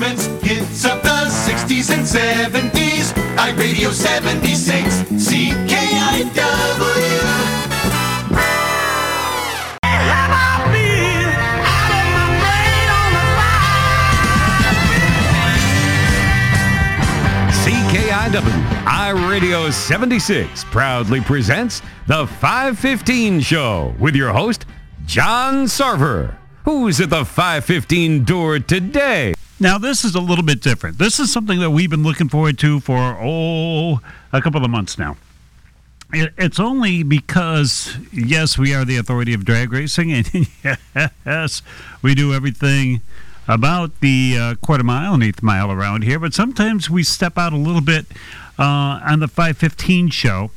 performance. Hits of the 60s and 70s. iRadio 76, CKIW. CKIW iRadio 76 proudly presents the 515 Show with your host, John Sarver. Who's at the 515 door today? Now, this is a little bit different. This is something that we've been looking forward to for, oh, a couple of months now. It, it's only because, yes, we are the authority of drag racing, and yes, we do everything about the uh, quarter mile and eighth mile around here, but sometimes we step out a little bit uh, on the 515 show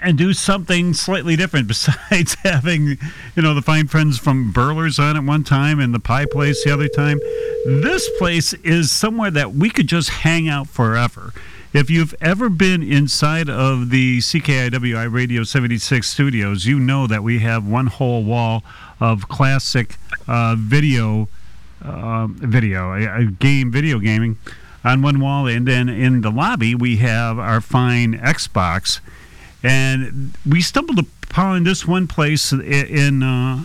and do something slightly different besides having, you know, the fine friends from Burlers on at one time and the Pie Place the other time. This place is somewhere that we could just hang out forever. If you've ever been inside of the CKIW iRadio 76 studios, you know that we have one whole wall of classic uh, video, uh, video, a game, video gaming on one wall, and then in the lobby we have our fine Xbox and we stumbled upon this one place in uh,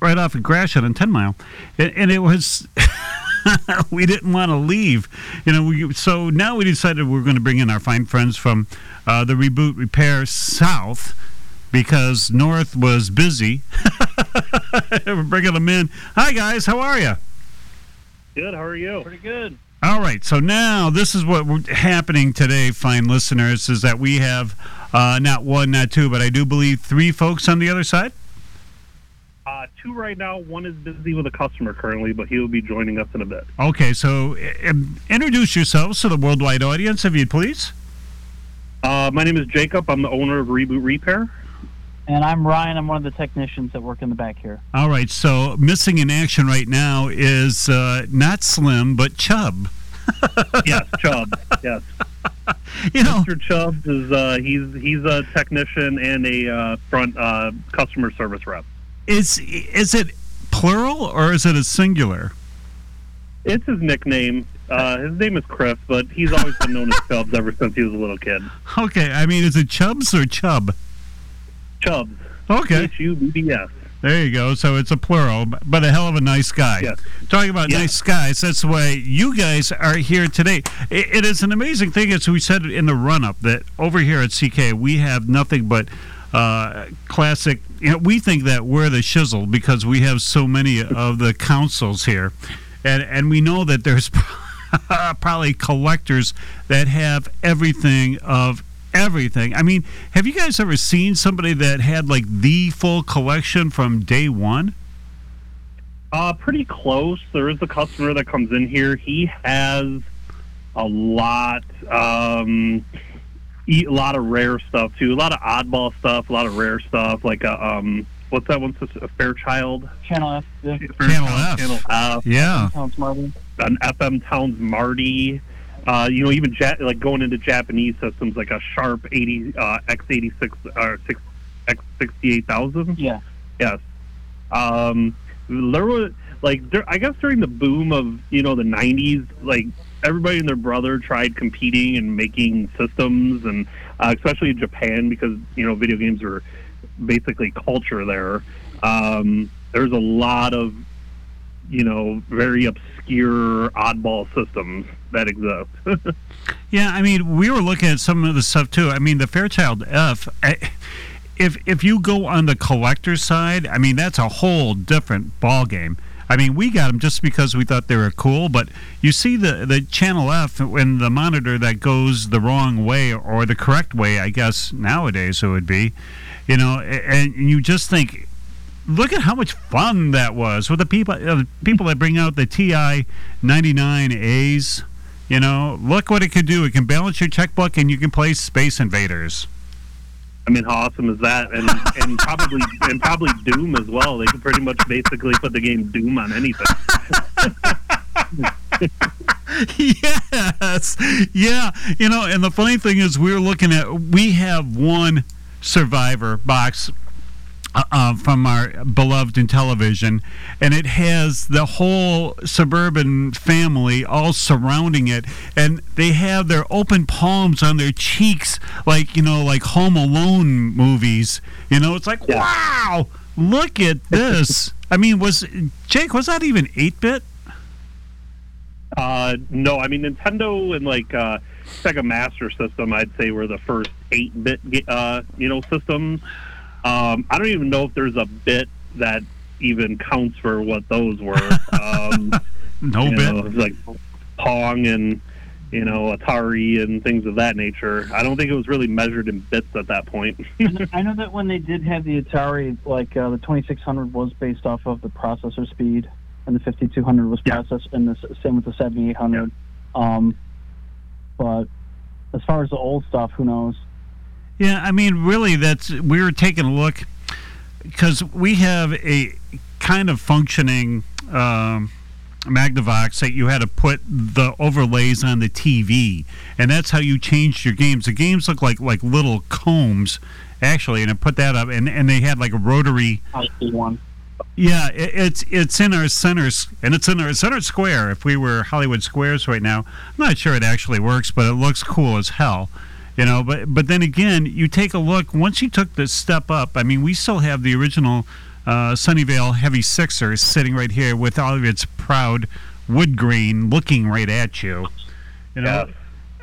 right off of Gratiot on Ten Mile, and, and it was. we didn't want to leave, you know. We, so now we decided we are going to bring in our fine friends from uh, the Reboot Repair South because North was busy. we're bringing them in. Hi guys, how are you? Good. How are you? Pretty good. All right. So now this is what happening today, fine listeners, is that we have uh, not one, not two, but I do believe three folks on the other side. Uh, two right now. One is busy with a customer currently, but he will be joining us in a bit. Okay, so um, introduce yourselves to the worldwide audience, if you'd please. Uh, my name is Jacob. I'm the owner of Reboot Repair. And I'm Ryan. I'm one of the technicians that work in the back here. All right. So missing in action right now is uh, not Slim, but Chubb. yes, Chubb. Yes. you know, Mr. Chubbs is uh, he's he's a technician and a uh, front uh, customer service rep. Is is it plural or is it a singular? It's his nickname. Uh, his name is Chris, but he's always been known as Chubbs ever since he was a little kid. Okay, I mean, is it Chubbs or Chubb? Chubbs. Okay. H U B B S. There you go. So it's a plural, but a hell of a nice guy. Yes. Talking about Yes. nice guys, that's why you guys are here today. It, it is an amazing thing, as we said in the run up, that over here at CK, we have nothing but uh, classic. You know, we think that we're the shizzle because we have so many of the councils here. And, and we know that there's probably collectors that have everything of everything. I mean, have you guys ever seen somebody that had like the full collection from day one? Uh, pretty close. There is a customer that comes in here. He has a lot, um, eat a lot of rare stuff too. A lot of oddball stuff. A lot of rare stuff. Like a um, what's that one? A Fairchild. Channel F. Yeah. Channel F. Channel F. Yeah. Sounds smarter. An FM Towns Marty. Uh, you know, even ja- like going into Japanese systems, like a Sharp 80 uh, X86 or 6 X68000. Yeah. Yes. Um, there was like dur- I guess during the boom of you know the '90s, like everybody and their brother tried competing and making systems, and uh, especially in Japan because you know video games were basically culture there. Um, there's a lot of you know very obscure oddball systems that exist. Yeah, I mean, we were looking at some of the stuff too. I mean, the Fairchild F. I, if if you go on the collector side, I mean, that's a whole different ball game. I mean, we got them just because we thought they were cool, but you see the the channel F when the monitor that goes the wrong way or the correct way, I guess nowadays it would be, you know, and you just think look at how much fun that was with the people uh, people that bring out the TI 99As. You know, look what it could do. It can balance your checkbook and you can play Space Invaders. I mean, how awesome is that? And and probably and probably Doom as well. They could pretty much basically put the game Doom on anything. yes. Yeah. You know, and the funny thing is, we're looking at, we have one survivor box uh, uh, from our beloved Intellivision, and it has the whole suburban family all surrounding it, and they have their open palms on their cheeks, like you know, like Home Alone movies. You know, it's like wow, look at this. I mean, was Jake? Was that even eight bit? Uh, no, I mean Nintendo and like uh, Sega Master System, I'd say were the first eight-bit, uh, you know, systems. Um, I don't even know if there's a bit that even counts for what those were. Um, No bit. know, it's like Pong and you know Atari and things of that nature. I don't think it was really measured in bits at that point. I know- that when they did have the Atari, like uh, the 2600 was based off of the processor speed, and the 5200 was Yeah. processed, and the same with the 7800. Um, but as far as the old stuff, who knows? Yeah, I mean, really, that's we were taking a look because we have a kind of functioning um, Magnavox that you had to put the overlays on the TV, and that's how you changed your games. The games look like like little combs, actually, and I put that up, and and they had like a rotary. I see one. Yeah, it, it's it's in our centers, and it's in our center square. If we were Hollywood Squares right now, I'm not sure it actually works, but it looks cool as hell. You know, but but then again, you take a look. Once you took the step up, I mean, we still have the original uh, Sunnyvale Heavy Sixers sitting right here with all of its proud wood grain looking right at you. You know,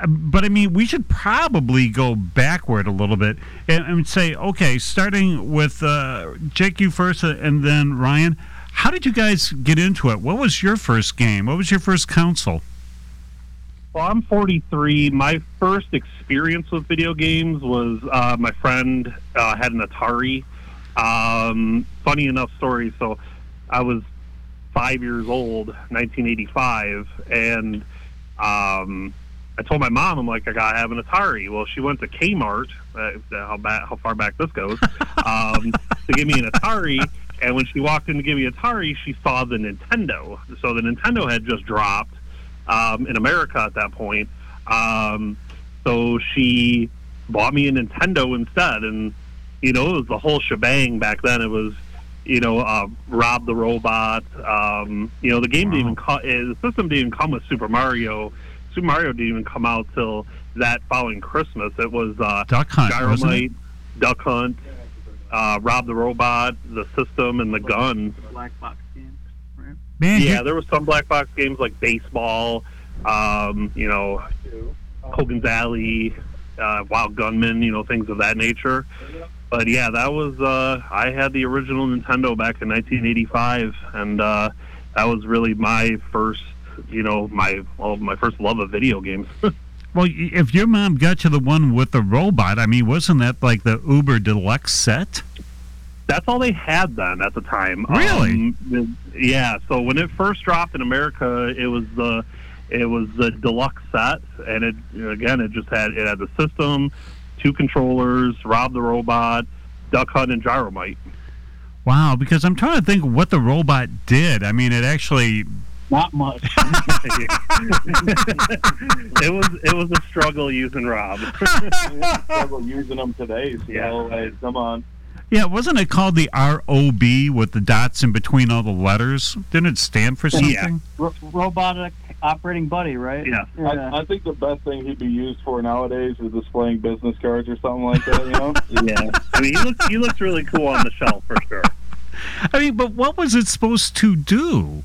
but I mean, we should probably go backward a little bit and, and say, okay, starting with uh, Jake, you first, uh, and then Ryan. How did you guys get into it? What was your first game? What was your first console? Well, I'm 43. My first experience with video games was uh, my friend uh, had an Atari. Um, funny enough story. So I was five years old, 1985, and um, I told my mom, I'm like, I gotta have an Atari. Well, she went to Kmart. Uh, how back, how far back this goes, um, to give me an Atari. And when she walked in to give me Atari, she saw the Nintendo. So the Nintendo had just dropped um, in America at that point. Um, so she bought me a Nintendo instead, and you know it was the whole shebang back then. It was you know uh, Rob the Robot. Um, you know the game didn't even co- uh, the system didn't even come with Super Mario. Super Mario didn't even come out till that following Christmas. It was uh, Duck Hunt, wasn't it? Gyromite, Duck Hunt, uh, Rob the Robot, the system, and the gun. Black box game, right? Man, Yeah, you- there was some black box games like baseball, um, you know, Hogan's Alley, uh, Wild Gunman, you know, things of that nature. But yeah, that was uh, I had the original Nintendo back in 1985, and uh, that was really my first, you know, my well, my first love of video games. well, if your mom got you the one with the robot, I mean, wasn't that like the Uber Deluxe set? That's all they had then at the time. Really? Um, yeah. So when it first dropped in America, it was the it was the deluxe set, and it again it just had it had the system, two controllers, Rob the robot, Duck Hunt, and Gyromite. Wow, because I'm trying to think what the robot did. I mean, it actually. Not much. it was it was a struggle using Rob. struggle using them today. So, Yeah. like, come on. Yeah, wasn't it called the ROB with the dots in between all the letters? Didn't it stand for something? Ro- robotic operating buddy, right? Yeah. Yeah. I, I think the best thing he'd be used for nowadays is displaying business cards or something like that. You know? yeah. I mean, he looks he looks really cool on the shelf for sure. I mean, but what was it supposed to do?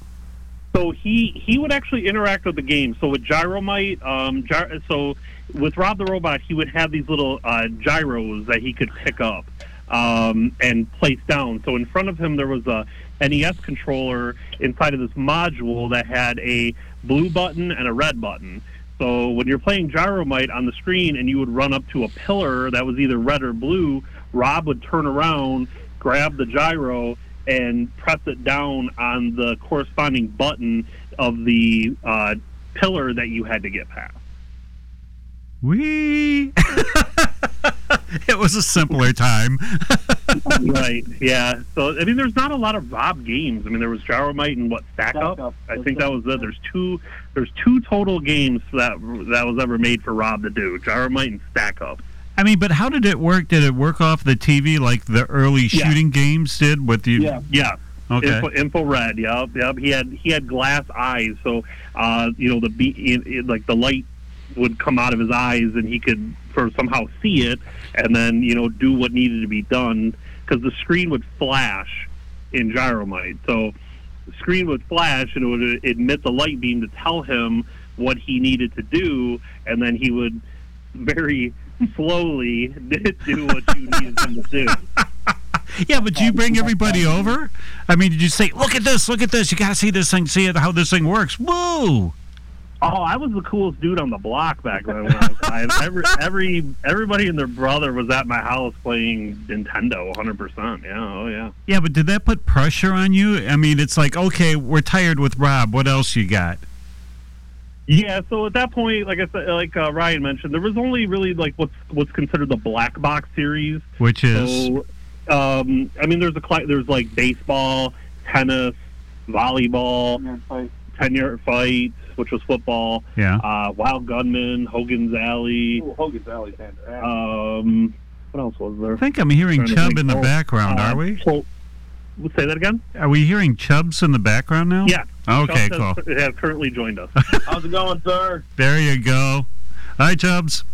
So he he would actually interact with the game. So with Gyromite, um, gy- so with Rob the Robot, he would have these little uh, gyros that he could pick up um, and placed down. So in front of him there was a NES controller inside of this module that had a blue button and a red button. So when you're playing Gyromite on the screen and you would run up to a pillar that was either red or blue, Rob would turn around, grab the gyro, and press it down on the corresponding button of the uh, pillar that you had to get past. We. it was a simpler time. right. Yeah. So I mean, there's not a lot of Rob games. I mean, there was Gyromite and what Stack, Stack Up. Up. I think that was it. There's two. There's two total games that that was ever made for Rob to do: Gyromite and Stack Up. I mean, but how did it work? Did it work off the TV like the early Yeah. shooting games did with you? Yeah. Yeah. Okay. Info, infrared. Yep. Yep. He had he had glass eyes, so uh, you know the be it, it, like the light would come out of his eyes, and he could for somehow see it, and then you know do what needed to be done because the screen would flash in Gyromite. So the screen would flash, and it would emit the light beam to tell him what he needed to do, and then he would very slowly do what you needed him to do. Yeah, but you bring everybody over? I mean, did you say, "Look at this, look at this. You got to see this thing, see how this thing works." Whoa! Oh, I was the coolest dude on the block back then. When I was five. Every, every everybody and their brother was at my house playing Nintendo, 100. percent Yeah, oh yeah. Yeah, but did that put pressure on you? I mean, it's like, okay, we're tired with Rob. What else you got? Yeah. So at that point, like I said, like uh, Ryan mentioned, there was only really like what's what's considered the black box series. Which is So, um, I mean, there's a there's like baseball, tennis, volleyball, Yeah, like, ten yard fights, which was football. yeah. Uh, Wild Gunman, Hogan's Alley. Ooh, Hogan's Alley fantastic. Um, what else was there? I think I'm hearing Trying Chubb think. in the Oh, background. Uh, are we? So, say that again. Are we hearing Chubbs in the background now? Yeah. Okay, Chubb cool. has, has currently joined us. How's it going, sir? There you go. Hi, Chubbs.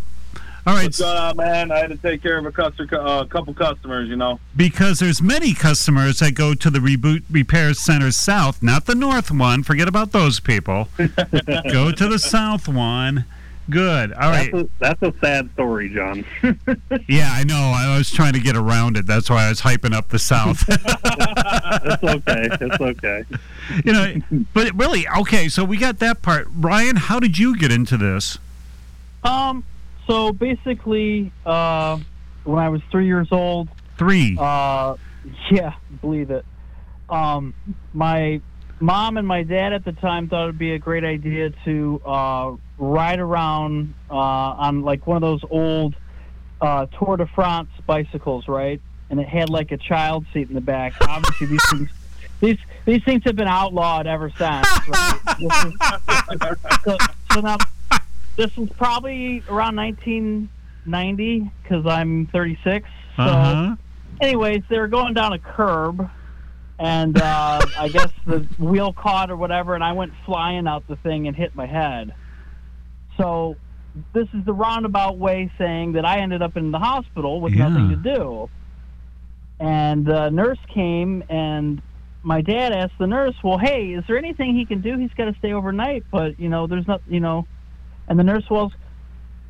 All right, What's going on, man? I had to take care of a customer, uh, couple customers, you know. because there's many customers that go to the Reboot Repair Center South, not the North one. Forget about those people. go to the South one. Good. All right. That's, a, that's a sad story, John. Yeah, I know. I was trying to get around it. That's why I was hyping up the South. It's okay. It's okay. you know, but really, okay. So we got that part. Ryan, how did you get into this? Um. So basically, uh, when I was three years old, Three. uh, yeah, believe it. Um, my mom and my dad at the time thought it'd be a great idea to uh, ride around uh, on like one of those old uh, Tour de France bicycles, right? And it had like a child seat in the back. Obviously, these things. These, these things have been outlawed ever since. Right? Is- so, so now, this was probably around 1990 because I'm 36. So, Uh huh. anyways, they were going down a curb, and uh, I guess the wheel caught or whatever, and I went flying out the thing and hit my head. So this is the roundabout way saying that I ended up in the hospital with Yeah. nothing to do. And the nurse came, and my dad asked the nurse, "Well, hey, is there anything he can do? He's got to stay overnight, but you know, there's not, you know." And the nurse was,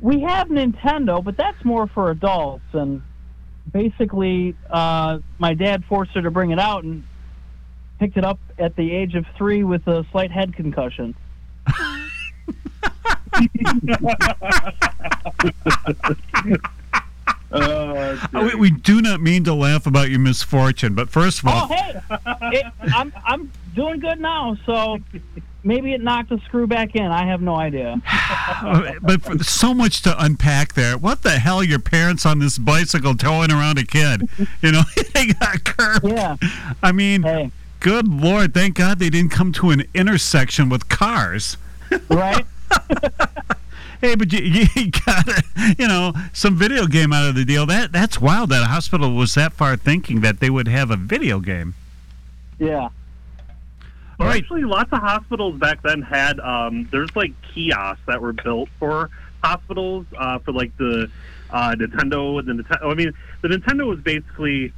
"We have Nintendo, but that's more for adults." And basically, uh, my dad forced her to bring it out and picked it up at the age of three with a slight head concussion. Uh, Oh, we, we do not mean to laugh about your misfortune, but first of Oh, all, hey, it, I'm I'm doing good now, so maybe it knocked a screw back in. I have no idea. but so much to unpack there. What the hell? Your parents on this bicycle towing around a kid? You know, they got curved. Yeah. I mean, Hey, good lord! Thank God they didn't come to an intersection with cars. right? Hey, but you, you got you know some video game out of the deal. That that's wild. That a hospital was that far thinking that they would have a video game. Yeah. All right. Actually, lots of hospitals back then had um, there's like kiosks that were built for hospitals uh, for like the uh, Nintendo and the Nintendo. I mean, the Nintendo was basically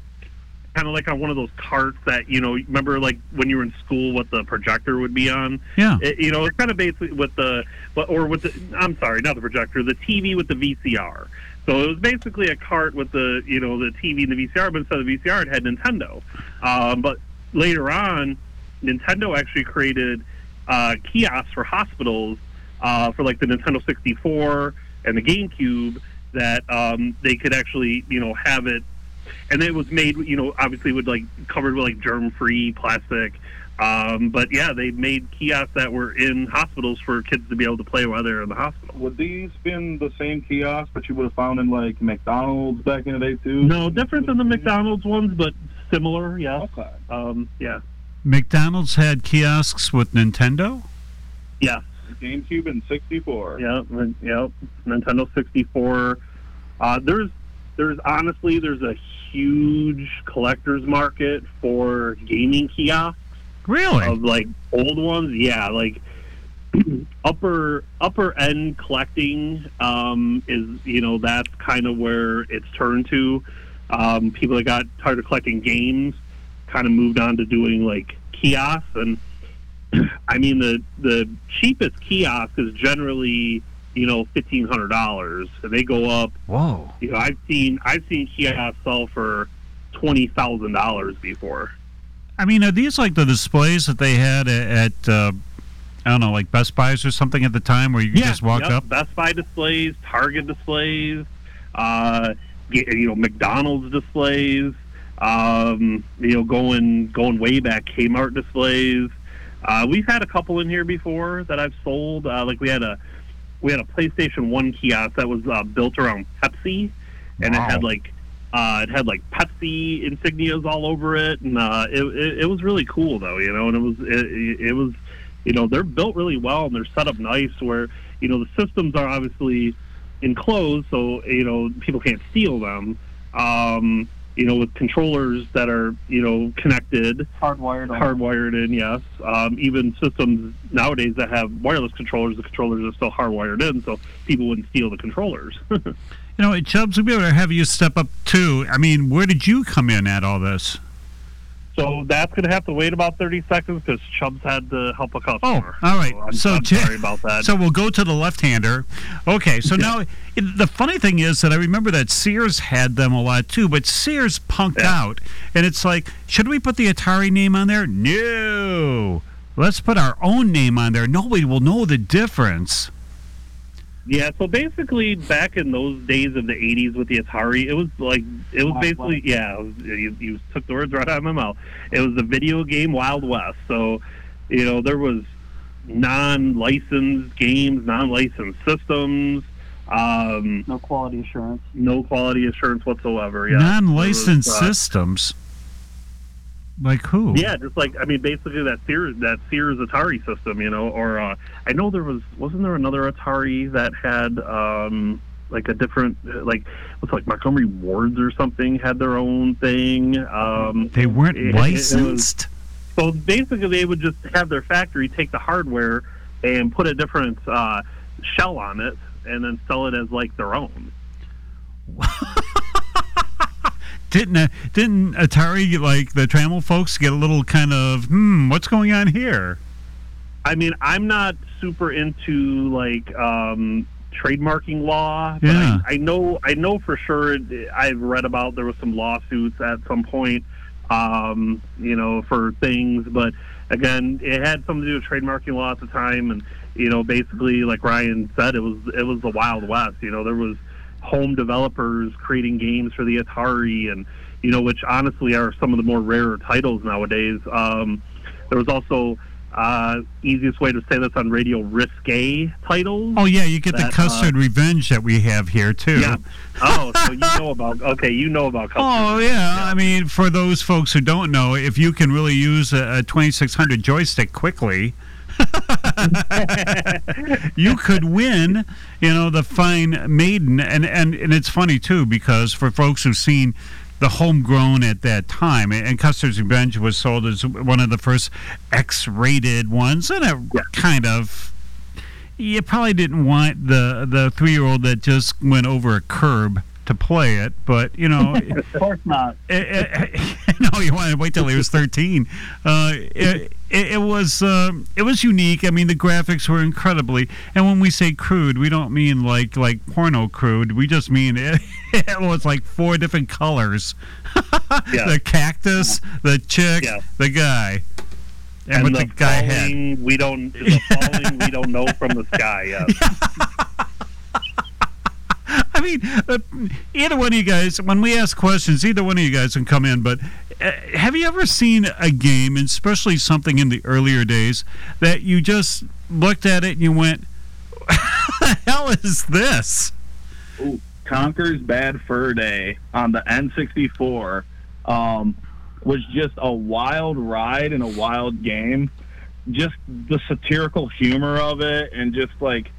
kind of like on one of those carts that you know. Remember, like when you were in school, what the projector would be on. Yeah. It, you know, it's kind of basically with the, but- or with the. I'm sorry, not the projector, the TV with the VCR. So it was basically a cart with the, you know, the TV and the VCR, but instead of the VCR, it had Nintendo. Um, but later on, Nintendo actually created uh, kiosks for hospitals uh, for like the Nintendo 64 and the GameCube that um, they could actually, you know, have it. And it was made, you know, obviously with like covered with like germ-free plastic. Um, but yeah, they made kiosks that were in hospitals for kids to be able to play while they're in the hospital. would these been the same kiosks that you would have found in like McDonald's back in the day too? No, different than the McDonald's ones, but similar. Yeah. Okay. Um, yeah. McDonald's had kiosks with Nintendo. Yeah. GameCube and 64. Yeah. Yeah. Nintendo 64. Uh, there's there's honestly there's a huge collector's market for gaming kiosks Really? of like old ones. Yeah, like upper upper end collecting um, is you know that's kind of where it's turned to. Um, people that got tired of collecting games kind of moved on to doing like kiosks, and I mean the the cheapest kiosk is generally you know fifteen hundred dollars, and they go up. Whoa. You know, I've seen I've seen kiosks sell for twenty thousand dollars before. I mean, are these like the displays that they had at, at uh, I don't know, like Best Buys or something at the time where you could just walk Yep, up? Best Buy displays, Target displays, uh, you know, McDonald's displays. Um, you know, going going way back, Kmart displays. Uh, we've had a couple in here before that I've sold. Uh, like we had a we had a PlayStation One kiosk that was uh, built around Pepsi, and it had like uh, it had like Pepsi insignias all over it, and uh, it, it it was really cool though, you know. And it was it, it was you know they're built really well and they're set up nice where you know the systems are obviously enclosed, so you know people can't steal them. Um, you know, with controllers that are you know connected, Hardwired. hardwired in. Yes, um, even systems nowadays that have wireless controllers, the controllers are still hardwired in, so people wouldn't steal the controllers. You know, Chubbs, we'd be able to have you step up too. I mean, where did you come in at all this? So that's going to have to wait about thirty seconds because Chubbs had to help a customer. Oh, all right. So I'm, So, I'm J- sorry about that. So we'll go to the left-hander. Okay. So now it, the funny thing is that I remember that Sears had them a lot too, but Sears punked Yeah. out, and it's like, should we put the Atari name on there? No. Let's put our own name on there. Nobody will know the difference. Yeah, so basically, back in those days of the '80s with the Atari, it was like it was Wild basically West. yeah. It was, you, you took the words right out of my mouth. It was the video game Wild West. So, you know, there was non-licensed games, non-licensed systems, um, No quality assurance. no quality assurance whatsoever. Yeah, Non-licensed was, uh, systems. Like who? Yeah, just like I mean, basically that Sears that Sears Atari system, you know, or uh, I know there was wasn't there another Atari that had um, like a different like what's like Montgomery Wards or something had their own thing. Um, They weren't it- it- it was- licensed. so basically, they would just have their factory take the hardware and put a different uh, shell on it, and then sell it as like their own. Didn't uh, didn't Atari like the Tramiel folks get a little kind of hmm? What's going on here? I mean, I'm not super into like um, trademarking law, but Yeah. I, I know I know for sure. I've read about there was some lawsuits at some point, um, you know, for things. But again, it had something to do with trademarking law at the time, and you know, basically, like Ryan said, it was it was the Wild West. You know, there was home developers creating games for the Atari, and you know, which honestly are some of the more rarer titles nowadays. Um, there was also uh, easiest way to say this on radio, risque titles. Oh yeah, you get the That, uh, Custer's Revenge that we have here too. Yeah. Oh, so you know about? Okay, you know about. Custer's Oh revenge, yeah. I mean, for those folks who don't know, if you can really use a, a 2600 joystick quickly, you could win. You know, the fine maiden, and and and it's funny too because for folks who've seen the homegrown at that time, and Custer's Revenge was sold as one of the first X-rated ones, and it Yeah. kind of. You probably didn't want the the three year old that just went over a curb to play it, but you know, Of course not. it, it, no, you wanted to wait till he was 13. Uh, it, it, was um, it was unique. I mean, the graphics were incredibly. And when we say crude, we don't mean like like porno crude. We just mean it, was like four different colors: Yeah. the cactus, the chick, Yeah. the guy, and, And what the, the, guy had. we don't. The falling, we don't know from the sky. Yes. I mean, uh, either one of you guys, when we ask questions, either one of you guys can come in. But uh, have you ever seen a game, especially something in the earlier days, that you just looked at it and you went, "The hell is this?" Conker's Bad Fur Day on the N64 um, was just a wild ride and a wild game. Just the satirical humor of it, and just like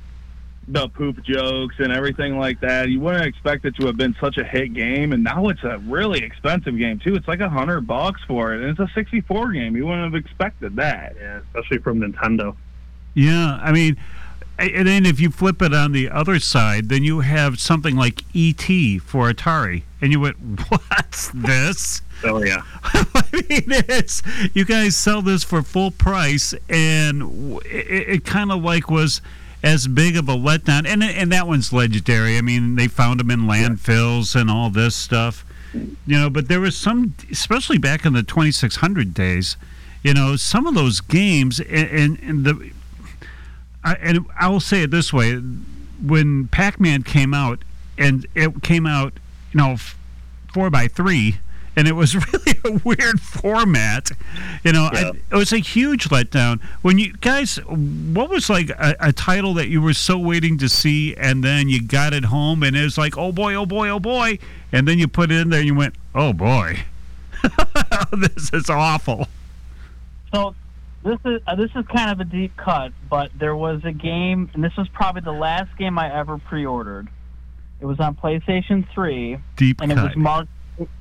the poop jokes and everything like that. You wouldn't expect it to have been such a hit game, and now it's a really expensive game too. It's like a hundred bucks for it, and it's a 64 game. You wouldn't have expected that. Yeah, especially from Nintendo. Yeah, I mean, and then if you flip it on the other side, then you have something like ET for Atari, and you went, "What's this?" Oh yeah. I mean, it's you guys sell this for full price, and it, it kind of like was as big of a letdown. And and that one's legendary. I mean, they found them in landfills and all this stuff, you know. But there was some, especially back in the 2600 days, you know, some of those games and, and, and the. I, and I will say it this way: when Pac-Man came out, and it came out, you know, four by three, and it was really a weird format. You know, I, it was a huge letdown. When you guys, what was like a, a title that you were so waiting to see, and then you got it home, and it was like, oh boy, oh boy, oh boy, and then you put it in there, and you went, oh boy, this is awful. So this is uh, this is kind of a deep cut, but there was a game, and this was probably the last game I ever pre-ordered. It was on PlayStation 3, Deep and it was marked.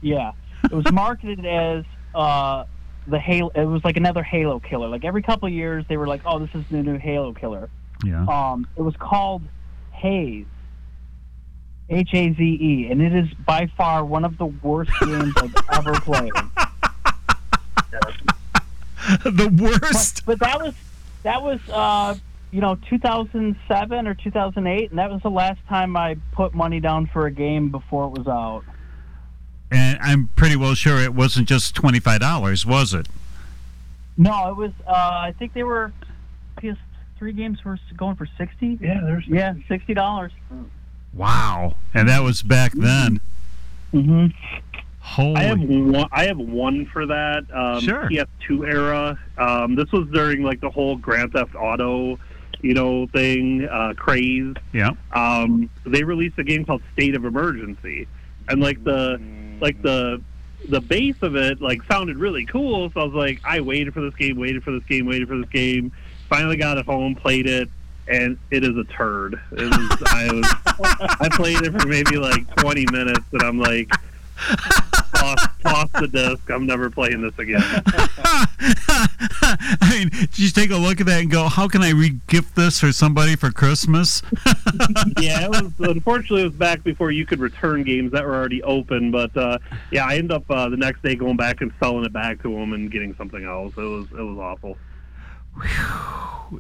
Yeah, it was marketed as uh, the Halo. It was like another Halo killer. Like every couple of years, they were like, "Oh, this is the new Halo killer." yeah. Um, it was called Haze. H A Z E, and it is by far one of the worst games I've ever played. the But, worst. but that was that was uh, you know 2007 or 2008, and that was the last time I put money down for a game before it was out. And I'm pretty well sure it wasn't just twenty five dollars, was it? No, it was. Uh, I think they were PS3 games were going for 60. Yeah, there's Yeah, sixty dollars. Wow. And that was back then. Mm-hmm. Holy. I have one. I have one for that. Um, Sure. PS2 era. Um, this was during like the whole Grand Theft Auto, you know, thing uh, craze. yeah. Um, they released a game called State of Emergency, and like the like the the base of it like sounded really cool. So I was like, I waited for this game, waited for this game, waited for this game. Finally got it home, played it, and it is a turd. It was, I was I played it for maybe like 20 minutes, and I'm like, toss the disc. I'm never playing this again. I mean, did you take a look at that and go, how can I re-gift this for somebody for Christmas? yeah, it was unfortunately it was back before you could return games that were already open. But uh, yeah, I end up uh, the next day going back and selling it back to them and getting something else. It was it was awful.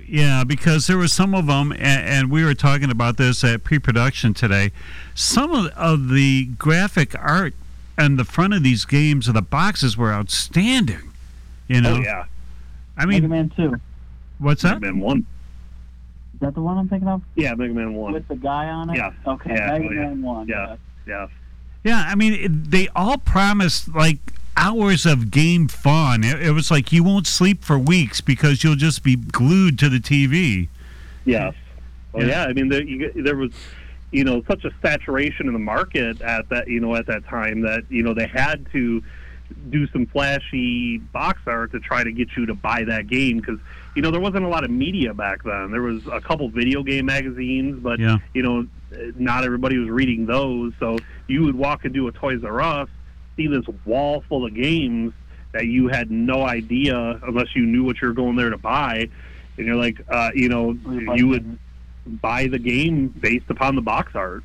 Yeah, because there were some of them, and, and we were talking about this at pre-production today. Some of, of the graphic art and the front of these games of the boxes were outstanding. You know, Oh yeah, I Mega mean, Man Two. what's Mega that? Man One. Is that the one I'm thinking of? Yeah, Mega Man One. With the guy on it? Yeah. Okay, Yeah, Mega oh, yeah. Man One. Yeah. Yeah. Yeah, I mean, it, they all promised like hours of game fun. It, it was like you won't sleep for weeks because you'll just be glued to the TV. Yes. Well, Yeah. yeah. I mean, there, you, there was, you know, such a saturation in the market at that, you know, at that time that you know they had to do some flashy box art to try to get you to buy that game because you know there wasn't a lot of media back then. There was a couple video game magazines, but Yeah. you know, not everybody was reading those. So you would walk into a Toys R Us, see this wall full of games that you had no idea unless you knew what you were going there to buy. And you're like, uh, you know, you would buy the game based upon the box art.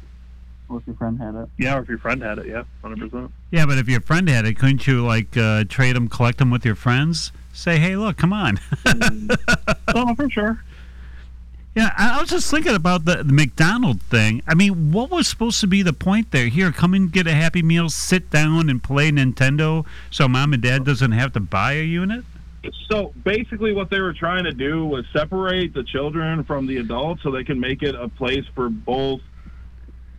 Or if your friend had it. Yeah, or if your friend had it, yeah, hundred percent. Yeah, but if your friend had it, couldn't you like uh, trade them, collect them with your friends? Say, hey, look, come on. Oh, for sure. Yeah, I I was just thinking about the, the McDonald thing. I mean, what was supposed to be the point there? Here, come and get a Happy Meal, sit down and play Nintendo, so mom and dad doesn't have to buy a unit. So basically, what they were trying to do was separate the children from the adults so they can make it a place for both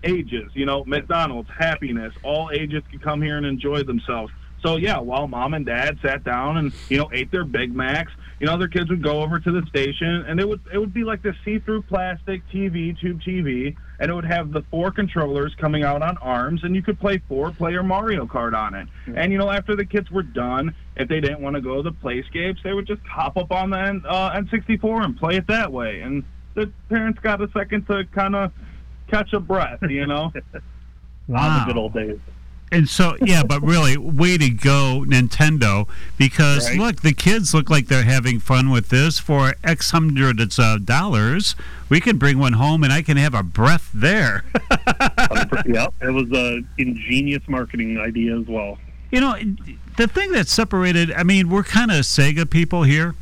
ages. You know, McDonald's, happiness, all ages can come here and enjoy themselves. So yeah, while mom and dad sat down and you know ate their Big Macs, you know their kids would go over to the station and it would it would be like this see-through plastic TV, tube TV, and it would have the four controllers coming out on arms, and you could play four-player Mario Kart on it. And you know after the kids were done, if they didn't want to go to the playscapes, they would just hop up on the N, uh, N64 and play it that way. And the parents got a second to kind of catch a breath. You know. Ah, the good old days. And so, yeah, but really, way to go, Nintendo! Because Right. look, the kids look like they're having fun with this for X hundreds of dollars. We can bring one home, and I can have a breath there. yep, it was a ingenious marketing idea as well. You know, the thing that separated, I mean, we're kind of Sega people here,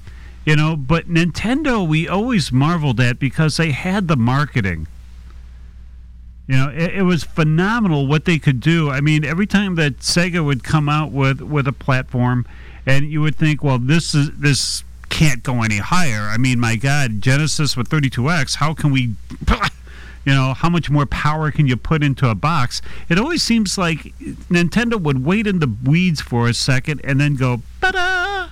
you know, but Nintendo, we always marveled at because they had the marketing. You know, it, it was phenomenal what they could do. I mean, every time that Sega would come out with, with a platform, and you would think, well, this is this can't go any higher. I mean, my God, Genesis with 32X, how can we you know how much more power can you put into a box it always seems like nintendo would wait in the weeds for a second and then go ta-da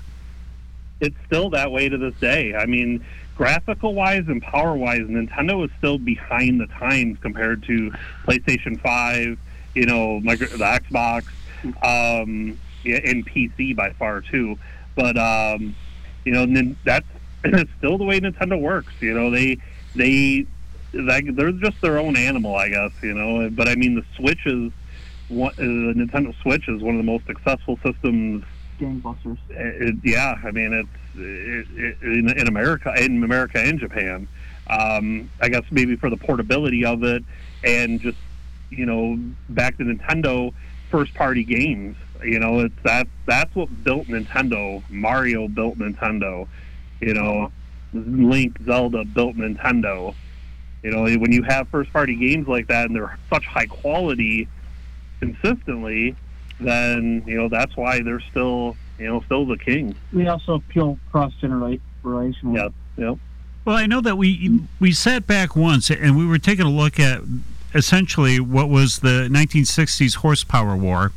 It's still that way to this day. I mean, graphical wise and power wise, Nintendo is still behind the times compared to PlayStation Five. You know, the Xbox, um, and PC by far too. But um, you know, nin- that's still the way Nintendo works. You know, they they they're just their own animal, I guess. You know, but I mean, the Switch is one, uh, the Nintendo Switch is one of the most successful systems Gangbusters. it, yeah, I mean it's it, it, in, in America, in America and Japan. Um, I guess maybe for the portability of it and just you know back to Nintendo first party games. You know, it's that that's what built Nintendo. Mario built Nintendo. You know, Link, Zelda built Nintendo. You know, when you have first party games like that and they're such high quality consistently, then you know that's why they're still you know still the king. We also appeal cross generational. Yep, yep. well i know that we we sat back once and we were taking a look at essentially what was the 1960s horsepower war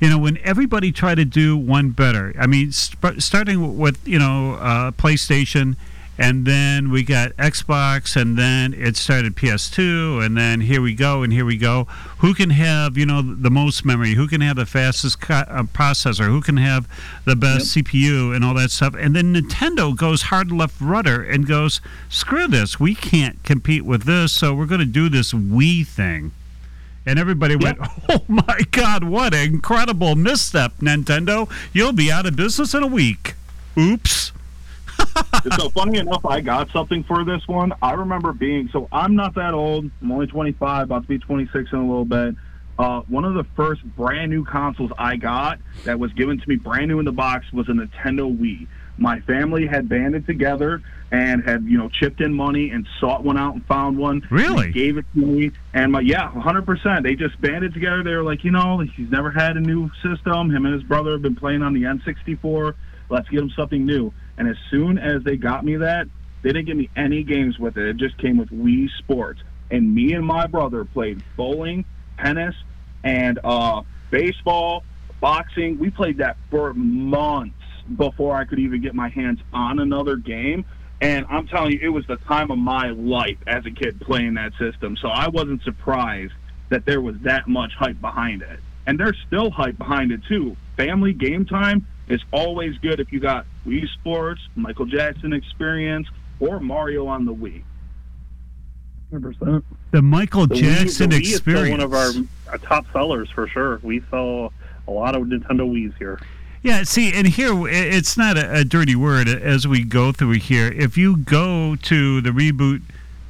you know when everybody tried to do one better i mean sp- starting with you know uh, playstation and then we got xbox and then it started ps2 and then here we go and here we go who can have you know the most memory who can have the fastest co- uh, processor who can have the best cpu and all that stuff and then nintendo goes hard left rudder and goes screw this we can't compete with this so we're going to do this wii thing and everybody went, "Oh my God! What an incredible misstep, Nintendo! You'll be out of business in a week." Oops. so funny enough, I got something for this one. I remember being so I'm not that old. I'm only 25, about to be 26 in a little bit. Uh, one of the first brand new consoles I got that was given to me brand new in the box was a Nintendo Wii. My family had banded together and had you know chipped in money and sought one out and found one. Really? Gave it to me, and my yeah, 100. percent They just banded together. They were like, you know, he's never had a new system. Him and his brother have been playing on the N64. Let's get him something new. And as soon as they got me that, they didn't give me any games with it. It just came with Wii Sports. And me and my brother played bowling, tennis, and uh, baseball, boxing. We played that for months before I could even get my hands on another game. And I'm telling you, it was the time of my life as a kid playing that system. So I wasn't surprised that there was that much hype behind it. And there's still hype behind it too. Family game time is always good if you got Wii Sports, Michael Jackson Experience, or Mario on the Wii. 100%. The Michael The Wii- Jackson the Wii is still experience. one of our, our top sellers for sure. We sell a lot of Nintendo Wii's here. Yeah, see, and here it's not a, a dirty word as we go through here. If you go to the reboot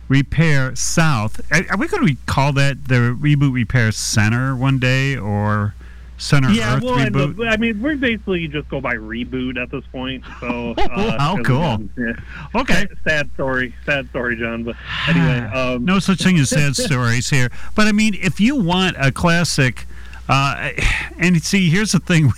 repair south, are, are we going to call that the reboot repair center one day or center Yeah, Earth well, reboot? the, I mean, we're basically just go by reboot at this point. So, Oh, how 'cause cool. yeah. okay. Sad story, sad story, John. But anyway, um, no such thing as sad stories here. But I mean, if you want a classic, uh, and see, here's the thing: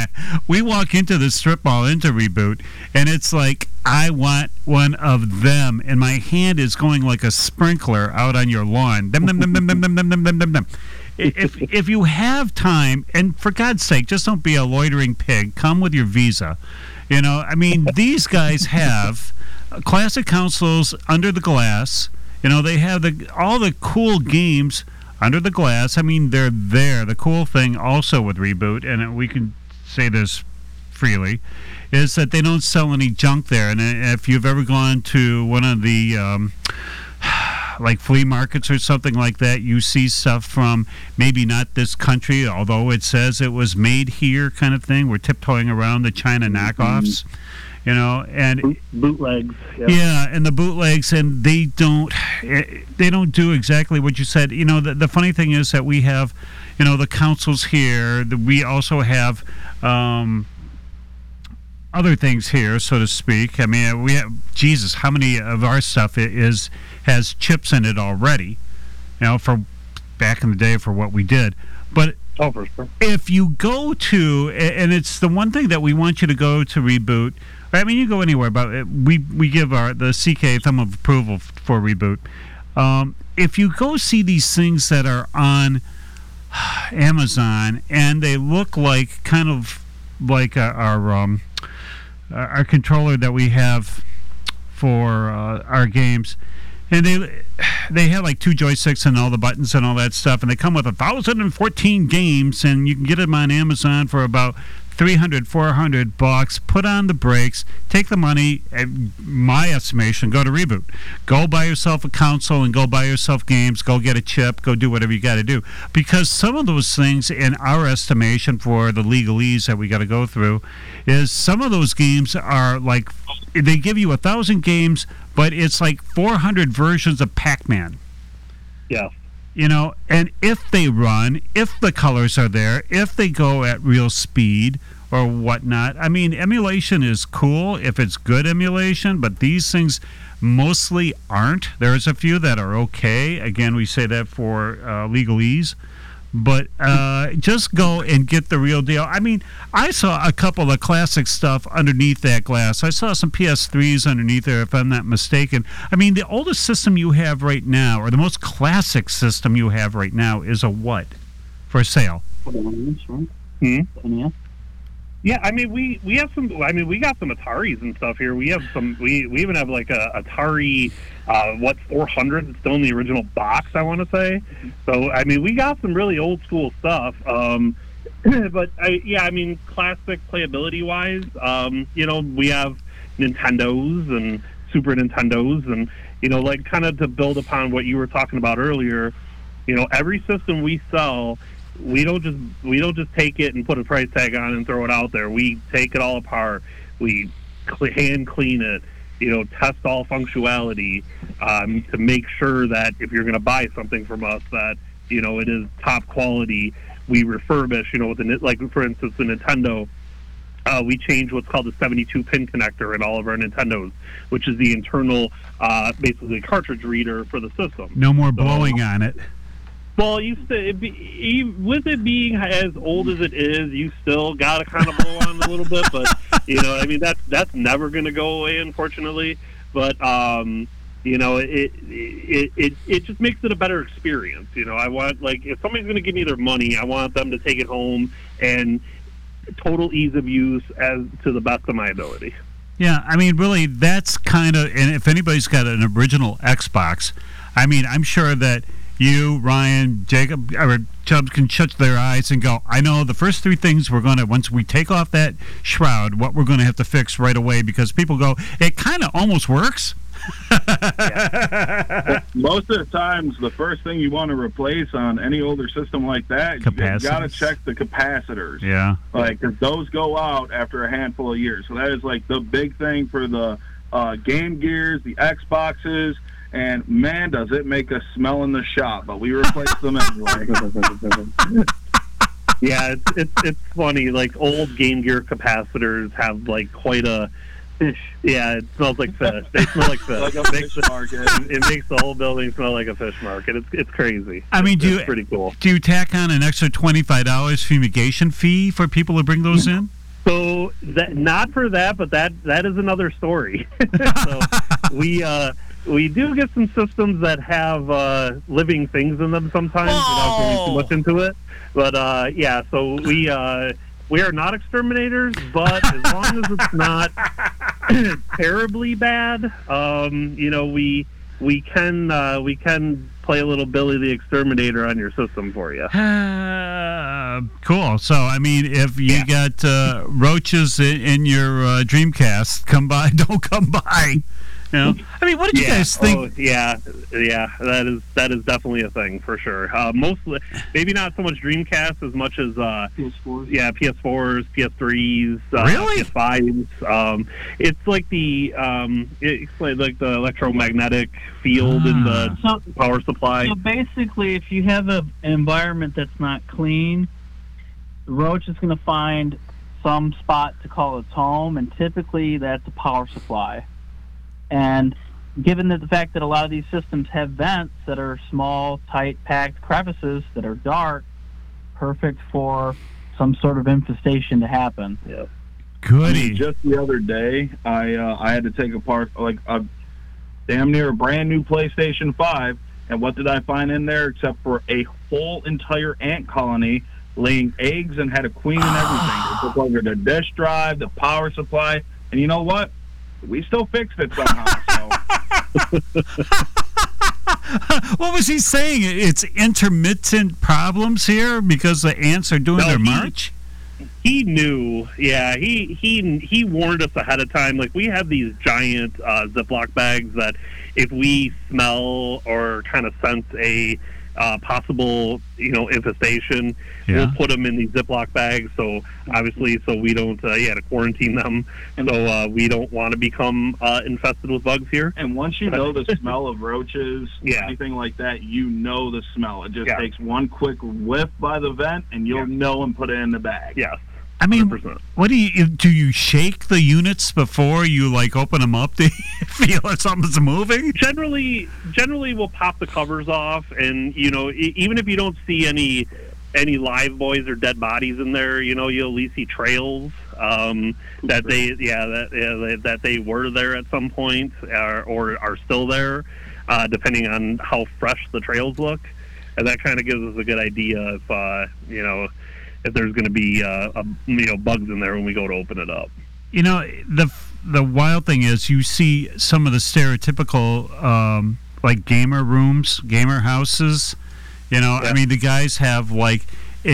we walk into the strip mall into reboot, and it's like I want one of them, and my hand is going like a sprinkler out on your lawn. If if you have time, and for God's sake, just don't be a loitering pig. Come with your visa. You know, I mean, these guys have classic consoles under the glass. You know, they have the all the cool games under the glass. I mean, they're there. The cool thing also with reboot, and we can say this freely, is that they don't sell any junk there. And if you've ever gone to one of the um, like flea markets or something like that, you see stuff from maybe not this country, although it says it was made here, kind of thing. We're tiptoeing around the China knockoffs, you know, and Boot, bootlegs. Yeah. yeah, and the bootlegs, and they don't, eh, they don't do exactly what you said. You know, the, the funny thing is that we have, you know, the councils here. The, we also have um, other things here, so to speak. I mean, we have Jesus. How many of our stuff is has chips in it already? You know, for back in the day for what we did, but Oh, sure. if you go to and it's the one thing that we want you to go to reboot i mean you go anywhere but uh, we we give our the ck thumb of approval for reboot um, if you go see these things that are on amazon and they look like kind of like uh, our um, our our controller that we have for uh, our games and they they have like two joysticks and all the buttons and all that stuff and they come with a thousand and fourteen games and you can get them on amazon for about 300 400 bucks put on the brakes take the money my estimation go to reboot. Go buy yourself a console and go buy yourself games go get a chip go do whatever you got to do. Because some of those things in our estimation for the legalese that we got to go through is some of those games are like they give you a thousand games but it's like 400 versions of pac-man. Yeah. You know and if they run if the colors are there if they go at real speed or whatnot i mean emulation is cool if it's good emulation but these things mostly aren't. There's a few that are okay. Again we say that for uh, legalese but uh, just go and get the real deal. I mean, I saw a couple of classic stuff underneath that glass. I saw some PS3s underneath there, if I'm not mistaken. I mean, the oldest system you have right now, or the most classic system you have right now, is a what for sale? Hmm? Yeah, I mean we we have some. I mean we got some Ataris and stuff here. We have some. We we even have like a Atari, uh, what 400? It's still in the original box. I want to say. So I mean we got some really old school stuff. Um, but I yeah I mean classic playability wise. Um, you know we have Nintendos and Super Nintendos and you know like kind of to build upon what you were talking about earlier. You know every system we sell we don't just we don't just take it and put a price tag on and throw it out there. We take it all apart. We hand clean it. You know, test all functionality um, to make sure that if you're going to buy something from us, that you know it is top quality. We refurbish. You know, with the like for instance, the Nintendo. Uh, we change what's called the 72 pin connector in all of our Nintendos, which is the internal, uh, basically cartridge reader for the system. No more blowing on it. Well, you still with it being as old as it is, you still got to kind of blow on a little bit. But you know, I mean, that's that's never going to go away, unfortunately. But um, you know, it, it it it just makes it a better experience. You know, I want like if somebody's going to give me their money, I want them to take it home and total ease of use as to the best of my ability. Yeah, I mean, really, that's kind of. And if anybody's got an original Xbox, I mean, I'm sure that you, Ryan, Jacob, or Chubs can shut their eyes and go, I know the first three things we're going to, once we take off that shroud, what we're going to have to fix right away because people go, it kind of almost works. Most of the times, the first thing you want to replace on any older system like that, you got to check the capacitors. Yeah. Like, 'cause those go out after a handful of years. So that is like the big thing for the uh, Game Gears, the Xboxes, and man, does it make a smell in the shop. But we replace them anyway. Yeah, it's, it's it's funny. Like old Game Gear capacitors have like quite a Fish. yeah. It smells like fish. They smell like fish. like a It makes fish the- market. It makes the whole building smell like a fish market. It's it's crazy. I mean, it's, do you- it's pretty cool. Do you tack on an extra $25 fumigation fee for people to bring those in? So that not for that, but that that is another story. so we uh, we do get some systems that have uh, living things in them sometimes without going too much into it. But uh, yeah, so we uh, we are not exterminators, but as long as it's not terribly bad, um, you know, we we can uh, we can play a little Billy the Exterminator on your system for you. Uh, cool. So, I mean, if you Yeah. got uh, roaches in, in your uh, Dreamcast, come by. Don't come by. You know? I mean, what did you yeah. guys think? Oh, yeah, yeah. That is that is definitely a thing for sure. Uh, mostly, maybe not so much Dreamcast as much as uh, PS4. yeah, PS4s, PS3s, uh, Really? PS5s. Um, it's like the um, it's like like the electromagnetic field in the So, power supply. so basically, if you have a, an environment that's not clean, the roach is going to find some spot to call its home, and typically that's a power supply. And given that the fact that a lot of these systems have vents that are small, tight, packed crevices that are dark, perfect for some sort of infestation to happen. Yeah. Goody. Just the other day, I uh, I had to take apart like a damn near a brand new PlayStation Five, and what did I find in there except for a whole entire ant colony laying eggs and had a queen and everything. It took over the disk drive, the power supply, and you know what? We still fixed it somehow. What was he saying? It's intermittent problems here because the ants are doing No, their he- march? he knew yeah he he he warned us ahead of time like we have these giant uh ziploc bags that if we smell or kind of sense a uh, possible, you know, infestation, Yeah. we'll put them in these Ziploc bags. So obviously, so we don't, uh, yeah, to quarantine them. So uh, we don't want to become uh, infested with bugs here. And once you know the smell of roaches, Yeah. anything like that, you know the smell. It just Yeah. takes one quick whiff by the vent, and you'll know and put it in the bag. Yes, I mean, 100%. what do you do? You shake the units before you like open them up to feel that something's moving? generally generally we'll pop the covers off and you know even if you don't see any any live boys or dead bodies in there you know you'll at least see trails um, that they yeah that yeah, that- that they were there at some point or, or are still there uh, depending on how fresh the trails look and that kind of gives us a good idea if uh, you know if there's going to be uh, a, you know bugs in there when we go to open it up You know, the the wild thing is you see some of the stereotypical um, like gamer rooms, gamer houses. You know, I mean, the guys have like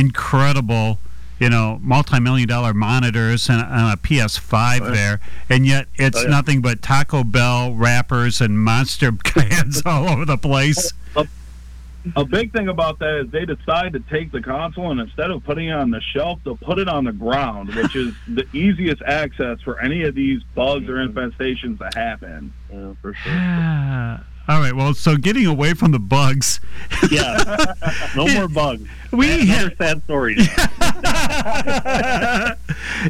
incredible, you know, multi-million dollar monitors and, and a PS5 Oh, yeah. there, and yet it's Oh, yeah. nothing but Taco Bell wrappers and monster cans all over the place. A big thing about that is they decide to take the console and instead of putting it on the shelf, they'll put it on the ground, which is the easiest access for any of these bugs or infestations to happen. yeah for sure all right, well, so getting away from the bugs, yeah no more bugs we Another had, sad stories.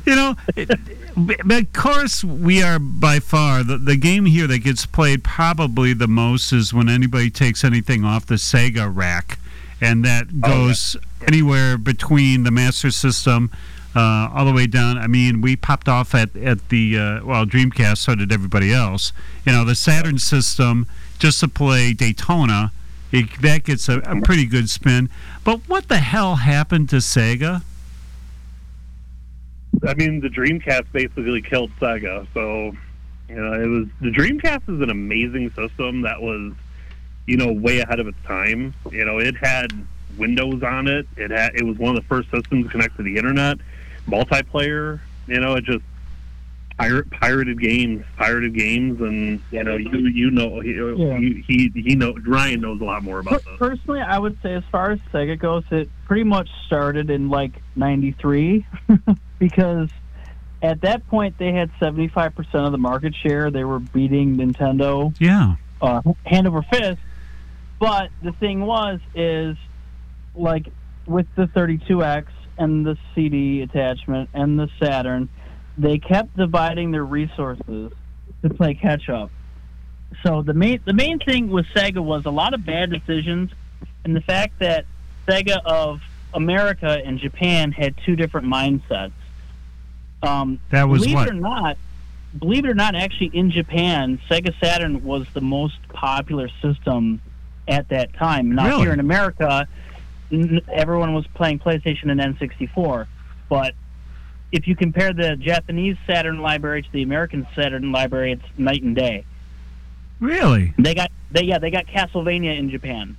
you know, it, but of course, we are by far the, the game here that gets played probably the most is when anybody takes anything off the Sega rack, and that Oh, goes anywhere between the Master System. Uh, all the way down. I mean, we popped off at at the uh, well Dreamcast. So did everybody else. You know, the Saturn system just to play Daytona. It, that gets a, a pretty good spin. But what the hell happened to Sega? I mean, the Dreamcast basically killed Sega. So, you know, it was the Dreamcast is an amazing system that was, you know, way ahead of its time. You know, it had Windows on it. It had it was one of the first systems to connect to the internet, multiplayer. You know, it just pirate, pirated games, pirated games, and you know, you you know, he Yeah. he, he he know Ryan knows a lot more about Per- Personally, I would say as far as Sega goes, it pretty much started in like '93 because at that point they had 75% of the market share. They were beating Nintendo Yeah. uh, hand over fist. But the thing was, is like with the 32X and the CD attachment and the Saturn, they kept dividing their resources to play catch up. So the main the main thing with Sega was a lot of bad decisions, and the fact that Sega of America and Japan had two different mindsets. Um, That was believe what? it or not, believe it or not, actually in Japan, Sega Saturn was the most popular system at that time. Now Really? here in America, n- everyone was playing PlayStation and N64, but if you compare the Japanese Saturn library to the American Saturn library, it's night and day. Really? They got they yeah they got Castlevania in Japan.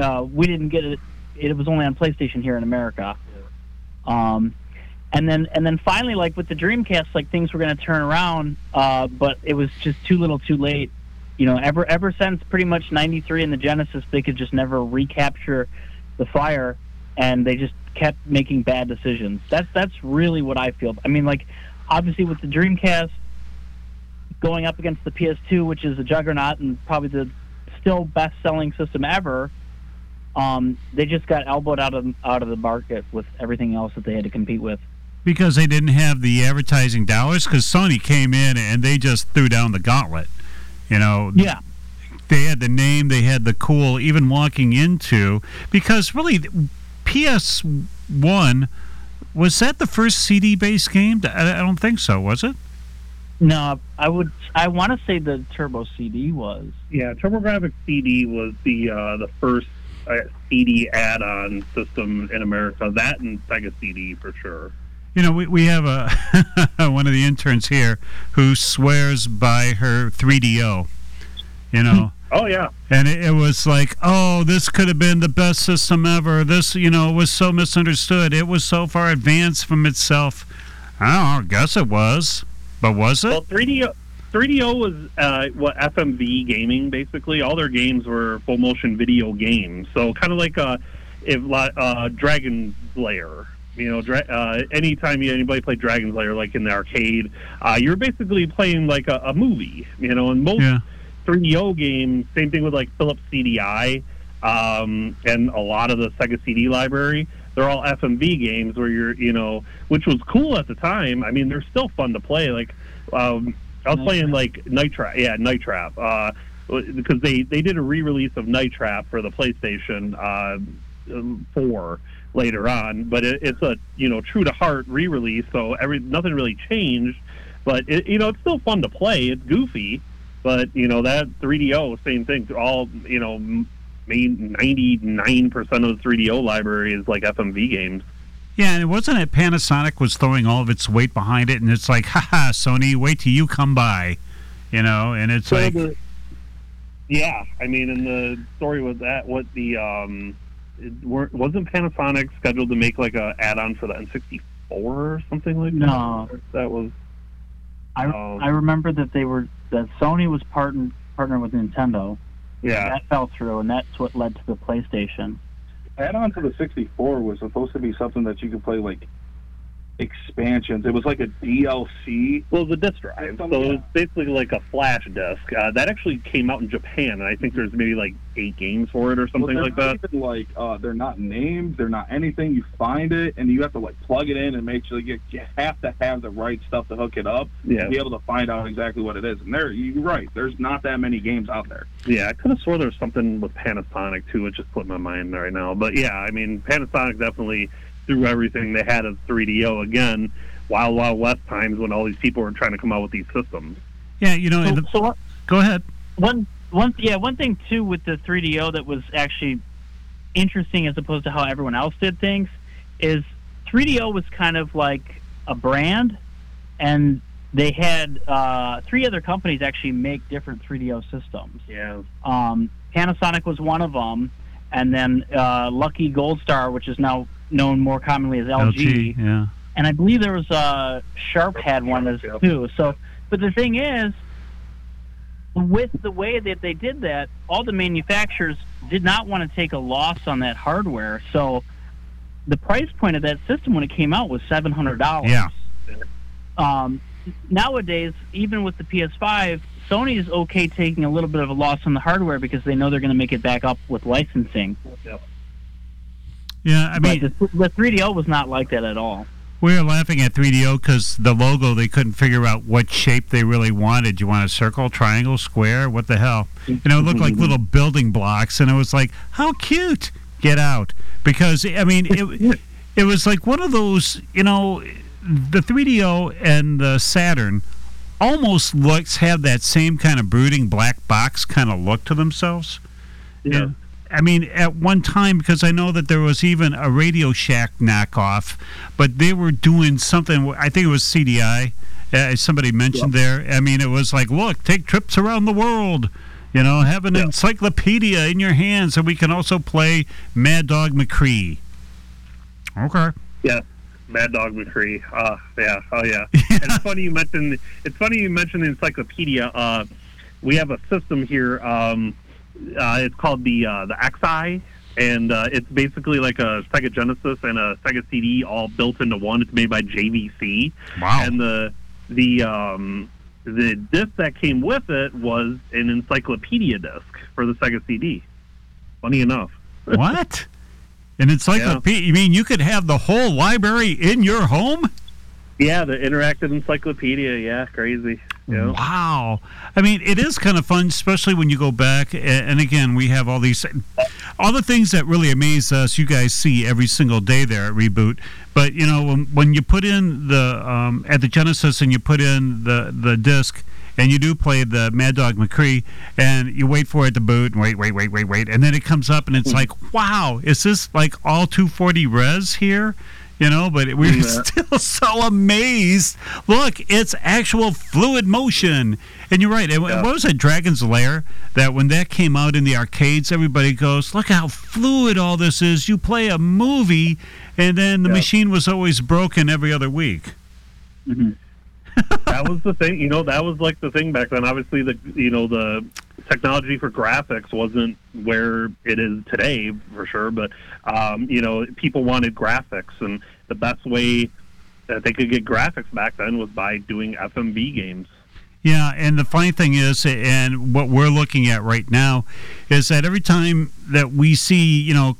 uh, we didn't get it. It was only on PlayStation here in America. Um, and then and then finally, like with the Dreamcast, like things were going to turn around, uh, but it was just too little, too late. You know, ever ever since pretty much '93 in the Genesis, they could just never recapture the fire, and they just kept making bad decisions. That's that's really what I feel. I mean, like obviously with the Dreamcast going up against the PS2, which is a juggernaut and probably the still best-selling system ever. Um, they just got elbowed out of out of the market with everything else that they had to compete with. because they didn't have the advertising dollars. Because Sony came in and they just threw down the gauntlet. You know, Yeah, they had the name, they had the cool. Even walking into because really, PS One was that the first CD based game? I, I don't think so. Was it? no, I would I want to say the Turbo CD was. Yeah, TurboGrafx CD was the uh, the first uh, CD add-on system in America. That and Sega CD for sure. You know, we, we have a one of the interns here who swears by her 3DO. You know, Oh yeah, and it, it was like, oh, this could have been the best system ever. This, you know, it was so misunderstood. It was so far advanced from itself. I don't know, I guess it was, but was it? well 3DO 3DO was uh, what FMV gaming basically. All their games were full motion video games. So kind of like uh, if uh, Dragon's Lair. You know, dra- uh, anytime you, anybody played Dragon Lair, like in the arcade, uh, you're basically playing like a, a movie. You know, and most yeah. 3DO games, same thing with like Philips CDI um, and a lot of the Sega CD library. They're all FMV games where you're, you know, which was cool at the time. I mean, they're still fun to play. Like, um, I was Night playing Trap. like Night Trap, yeah, Night Trap, uh, because they they did a re-release of Night Trap for the PlayStation uh, um, Four later on, but it, it's a you know true to heart re-release, so every nothing really changed. But it, you know, it's still fun to play. It's goofy, but you know that 3DO, same thing. All you know, m- main 99 percent of the 3DO library is like FMV games. Yeah, and it wasn't it Panasonic was throwing all of its weight behind it, and it's like, haha, Sony, wait till you come by, you know, and it's So like, the- yeah, I mean, and the story was that what the um, it weren't, wasn't Panasonic scheduled to make like a add-on for the N64 or something like No. that? That was I Oh. I remember that they were that Sony was partnered partnered with Nintendo. yeah. That fell through, and that's what led to the PlayStation. Add-on to the 64 was supposed to be something that you could play like expansions. It was like a DLC. Well, the disk drive. So Yeah. it's basically like a flash disk. Uh, that actually came out in Japan, and I think there's maybe like eight games for it or something Well, like that. Even like uh, they're not named, they're not anything. You find it, and you have to like plug it in and make sure you, you have to have the right stuff to hook it up Yeah, to be able to find out exactly what it is. And there, you're right. There's not that many games out there. yeah. I could have swore there was something with Panasonic too. It just put my mind right now. But yeah, I mean, Panasonic definitely threw everything they had of 3DO again. Wild Wild West times when all these people were trying to come out with these systems. yeah, you know, So, the, so what, go ahead. one one yeah one thing too with the 3DO that was actually interesting as opposed to how everyone else did things is 3DO was kind of like a brand, and they had uh, three other companies actually make different 3DO systems. Yeah, Um, Panasonic was one of them, and then uh, Lucky Gold Star, which is now known more commonly as LG, yeah. and I believe there was uh, Sharp had one as Yep. too. So, but the thing is, with the way that they did that, all the manufacturers did not want to take a loss on that hardware. So, the price point of that system when it came out was seven hundred dollars. Yeah. Um, nowadays, even with the PS5, Sony is okay taking a little bit of a loss on the hardware because they know they're going to make it back up with licensing. Yeah, I mean, but the, the 3DO was not like that at all. we were laughing at 3DO because the logo, they couldn't figure out what shape they really wanted. You want a circle, triangle, square? What the hell? You know, it looked like mm-hmm. little building blocks, and it was like, how cute! Get out. Because, I mean, it, it was like one of those, you know, the 3DO and the Saturn almost looks have that same kind of brooding black box kind of look to themselves. yeah. And, I mean, at one time, because I know that there was even a Radio Shack knockoff, but they were doing something. I think it was CDI. Uh, somebody mentioned there. I mean, it was like, look, take trips around the world. You know, have an Yeah. encyclopedia in your hands, so we can also play Mad Dog McCree. Okay. Yeah, Mad Dog McCree. Uh, yeah, oh yeah. and it's funny you mentioned. It's funny you mentioned the encyclopedia. Uh, we have a system here. Um, uh, it's called the uh, the X'Eye, and uh, it's basically like a Sega Genesis and a Sega CD all built into one. It's made by JVC, Wow. and the the um, the disc that came with it was an encyclopedia disc for the Sega CD. Funny enough. what? An encyclopedia? You mean you could have the whole library in your home? Yeah, the interactive encyclopedia. Yeah, crazy. Yeah. Wow. I mean, it is kind of fun, especially when you go back. And again, we have all these, all the things that really amaze us. You guys see every single day there at Reboot. But you know, when, when you put in the um, at the Genesis and you put in the the disc. And you do play the Mad Dog McCree, and you wait for it to boot, and wait, wait, wait, wait, wait, and then it comes up, and it's like, wow, is this like all 240 res here? You know, but we're Yeah. still so amazed. Look, it's actual fluid motion. And you're right. Yeah. What was it, Dragon's Lair? That when that came out in the arcades, everybody goes, "Look how fluid all this is." You play a movie, and then the Yeah. machine was always broken every other week. Mm-hmm. that was the thing. You know, that was like the thing back then. Obviously, the you know the technology for graphics wasn't where it is today for sure. But um, you know, people wanted graphics, and the best way that they could get graphics back then was by doing FMV games. Yeah, and the funny thing is, and what we're looking at right now, is that every time that we see, you know,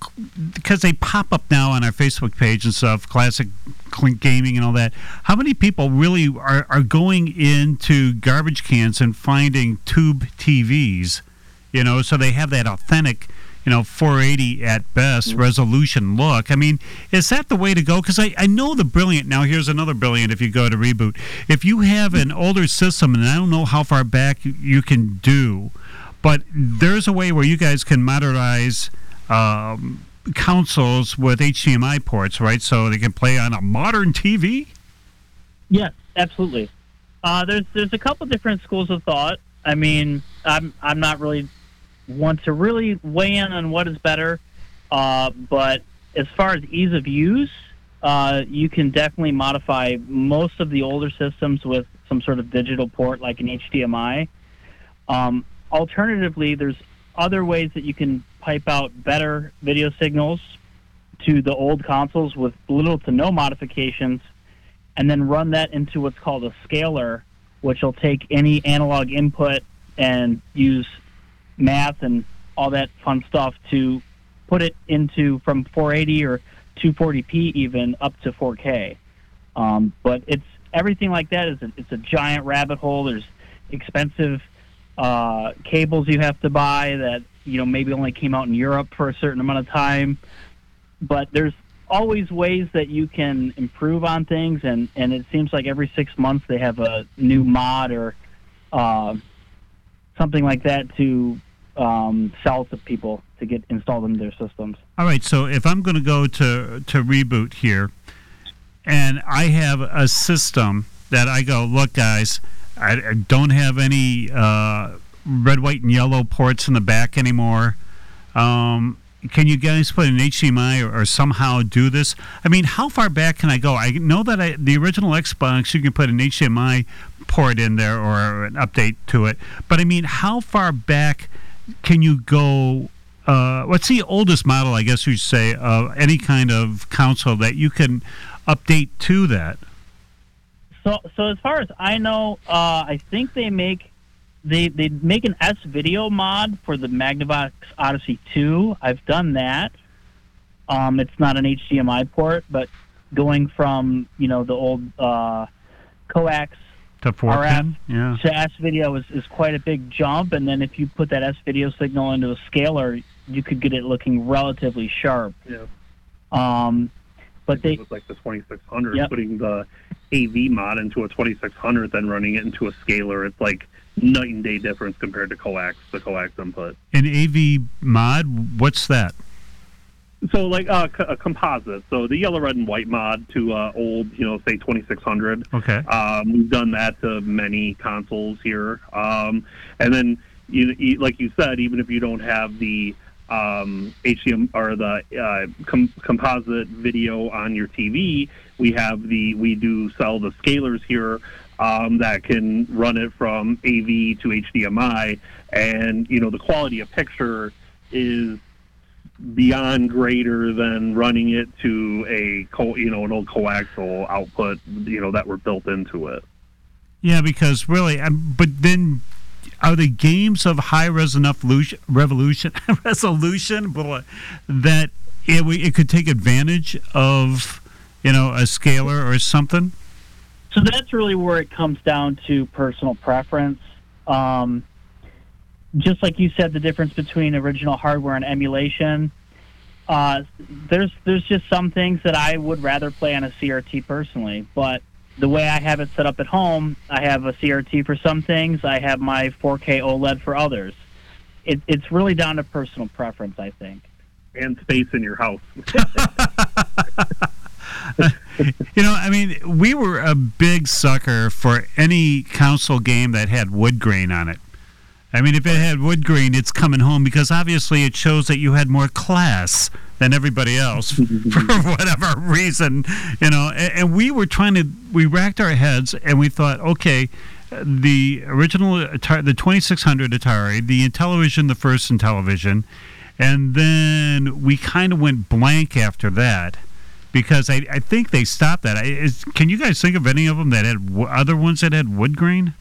because they pop up now on our Facebook page and stuff, classic Clink gaming and all that. How many people really are, are going into garbage cans and finding tube TVs? You know, so they have that authentic, you know, 480 at best resolution look. I mean, is that the way to go? Because I, I know the brilliant. Now, here's another brilliant if you go to reboot. If you have an older system, and I don't know how far back you, you can do, but there's a way where you guys can modernize um, consoles with HDMI ports, right? So they can play on a modern TV. Yes, absolutely. Uh, there's there's a couple different schools of thought. I mean, I'm I'm not really want to really weigh in on what is better, uh, but as far as ease of use, uh, you can definitely modify most of the older systems with some sort of digital port like an HDMI. Um, alternatively, there's other ways that you can pipe out better video signals to the old consoles with little to no modifications and then run that into what's called a scaler, which will take any analog input and use math and all that fun stuff to put it into from 480 or 240p even up to 4K. Um, but it's everything like that is a, it's a giant rabbit hole. There's expensive uh, cables you have to buy that you know maybe only came out in Europe for a certain amount of time. But there's always ways that you can improve on things, and and it seems like every six months they have a new mod or uh, something like that to um, sell to people to get installed into their systems. All right, so if I'm going to go to to reboot here, and I have a system that I go, look, guys, I, I don't have any uh, red, white, and yellow ports in the back anymore. Um, can you guys put an HDMI or, or somehow do this? I mean, how far back can I go? I know that I, the original Xbox, you can put an HDMI port in there or an update to it, but I mean, how far back can you go? Uh, what's the oldest model, I guess you'd say, of any kind of console that you can update to that? So, so as far as I know, uh, I think they make they they make an S video mod for the Magnavox Odyssey 2. I've done that. Um, it's not an HDMI port, but going from you know the old uh, coax To four RF pin? Yeah. to S video is, is quite a big jump, and then if you put that S video signal into a scaler, you could get it looking relatively sharp. Yeah. Um, but they with like the 2600, Yep. putting the AV mod into a 2600, then running it into a scaler. It's like night and day difference compared to coax, the coax input. An AV mod, what's that? So like uh, c- a composite. So the yellow, red, and white mod to uh, old, you know, say 2600. Okay. Um, we've done that to many consoles here. Um, and then you, you like you said, even if you don't have the um, HDM or the uh, com- composite video on your TV, we have the we do sell the scalers here um, that can run it from AV to HDMI, and you know the quality of picture is beyond greater than running it to a co- you know an old coaxial output you know that were built into it. Yeah, because really, um, but then are the games of high res enough lution, revolution resolution blah, that it, we- it could take advantage of you know a scaler or something? So that's really where it comes down to personal preference. Um, just like you said, the difference between original hardware and emulation. Uh, there's there's just some things that I would rather play on a CRT personally, but the way I have it set up at home, I have a CRT for some things, I have my 4K OLED for others. It, it's really down to personal preference, I think. And space in your house. You know, I mean, we were a big sucker for any console game that had wood grain on it. I mean, if it had wood grain, it's coming home because obviously it shows that you had more class than everybody else for whatever reason, you know. And, and we were trying to, we racked our heads and we thought, okay, the original Atari, the 2600 Atari, the Intellivision, the first Intellivision, and then we kind of went blank after that because I, I think they stopped that. I, is, can you guys think of any of them that had w- other ones that had wood grain?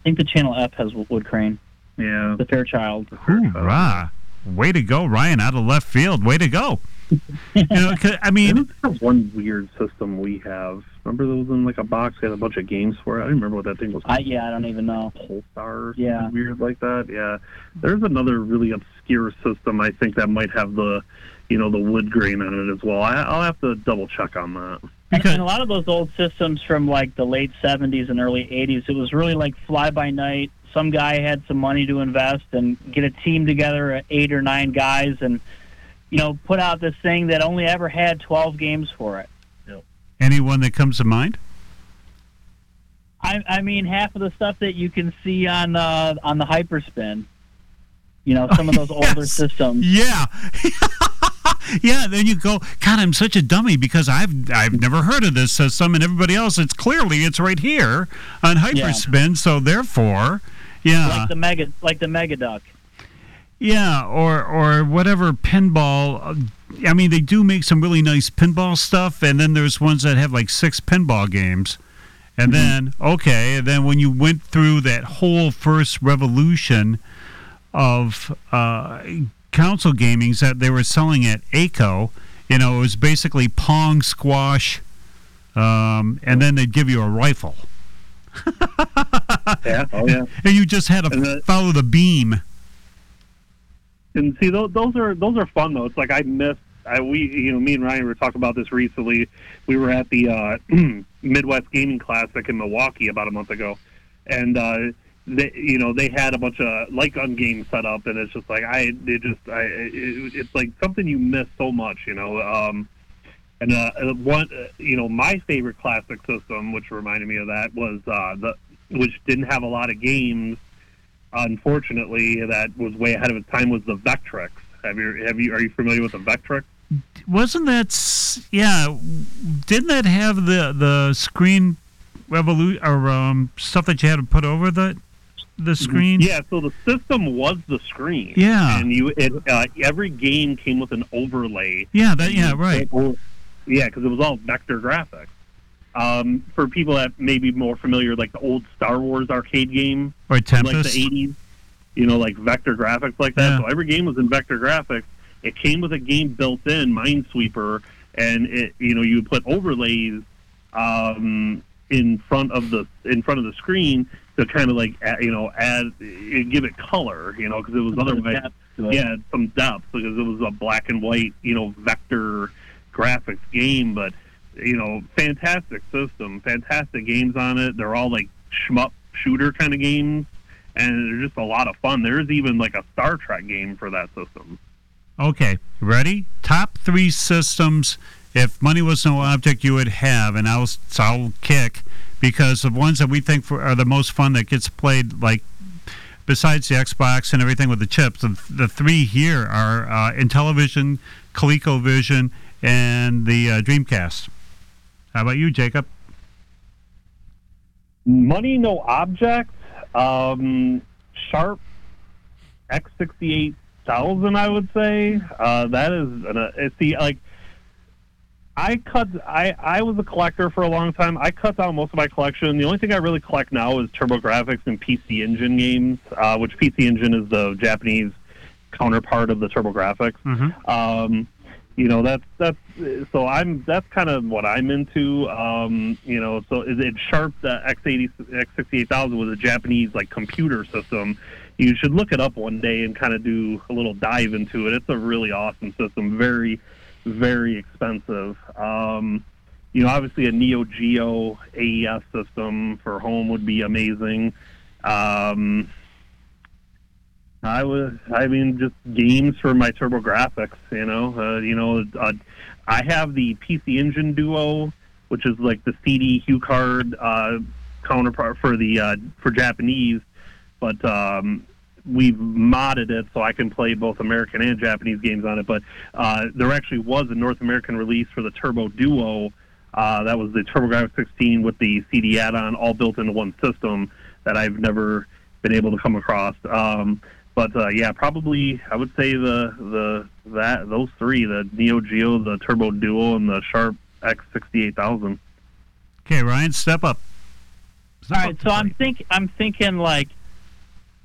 I think the Channel F has wood crane, Yeah. the Fairchild. Hoorah! Way to go, Ryan! Out of left field. Way to go. you know, 'cause, I mean, There's one weird system we have. Remember those in like a box? They had a bunch of games for it. I don't remember what that thing was. I yeah, I don't even know. Polestar Yeah. weird like that. Yeah. There's another really obscure system I think that might have the, you know, the wood grain on it as well. I, I'll have to double check on that. And, Because- and a lot of those old systems from like the late 70s and early 80s, it was really like fly by night. Some guy had some money to invest and get a team together, uh, eight or nine guys, and you know, put out this thing that only ever had 12 games for it. anyone that comes to mind? I, I mean, half of the stuff that you can see on uh, on the Hyperspin, you know, some of those older systems. Yeah. yeah, then you go, God, I'm such a dummy because I've I've never heard of this system and everybody else it's clearly it's right here on Hyperspin, so therefore yeah. Like the mega, like the Mega Duck. Yeah, or or whatever pinball. uh, I mean, they do make some really nice pinball stuff, and then there's ones that have like six pinball games. And then okay, and then when you went through that whole first revolution of uh, console gamings that they were selling at ACO, you know, it was basically Pong, squash, um, and then they'd give you a rifle, Yeah. Oh yeah. and you just had to the- follow the beam. And see, those, those are those are fun though. It's like I missed. I, we, you know, me and Ryan were talking about this recently. We were at the uh, Midwest Gaming Classic in Milwaukee about a month ago, and uh, they, you know, they had a bunch of light gun games set up, and it's just like I, it just, I, it, it's like something you miss so much, you know. Um, and uh, uh, one, uh, you know, my favorite classic system, which reminded me of that, was uh, the which didn't have a lot of games unfortunately, that was way ahead of its time. Was the Vectrex? Have you have you are you familiar with the Vectrex? wasn't that yeah didn't that have the the screen revolution or um, stuff that you had to put over the the screen Yeah. So the system was the screen. Yeah. And you it uh, every game came with an overlay. yeah that yeah right Yeah, because it was all vector graphics. Um, for people that may be more familiar, like the old Star Wars arcade game, or tempest like the '80s, you know, like vector graphics like that. Yeah. So every game was in vector graphics. It came with a game built in, Minesweeper, and it you know you put overlays um, in front of the in front of the screen to kind of like add, you know add give it color, you know, because it was otherwise yeah some depth because it was a black and white you know vector graphics game, but you know fantastic system, fantastic games on it. They're all like shmup shooter kind of games, and they're just a lot of fun. There's even like a Star Trek game for that system. okay ready top three systems if money was no object you would have and i'll i'll kick because the ones that we think for, are the most fun that gets played like besides the Xbox and everything with the chips, the, the three here are uh, Intellivision, ColecoVision, and the uh, Dreamcast. How about you, Jacob? Money No Object, um, Sharp X68 thousand, I would say. Uh, that is, an, uh, see, like, I cut. I I was a collector for a long time. I cut down most of my collection. The only thing I really collect now is TurboGrafx and PC Engine games, uh, which PC Engine is the Japanese counterpart of the TurboGrafx. Mm-hmm. Um, you know that's that's so I'm that's kind of what I'm into. Um, you know, so is it Sharp the X80 X68000 was a Japanese like computer system. You should look it up one day and kind of do a little dive into it. It's a really awesome system. Very very expensive. Um, you know, obviously a Neo Geo AES system for home would be amazing. Um, I was, I mean, just games for my TurboGrafx. You know, uh, you know, uh, I have the PC Engine Duo, which is like the CD HuCard uh, counterpart for the uh, for Japanese, but um, we've modded it so I can play both American and Japanese games on it. But uh, there actually was a North American release for the Turbo Duo. Uh, that was the TurboGrafx 16 with the CD add-on, all built into one system that I've never been able to come across. Um, but uh, yeah, probably I would say the the that those three: the Neo Geo, the Turbo Duo, and the Sharp X68000. Okay, Ryan, step up. Step All up so I'm think I'm thinking like,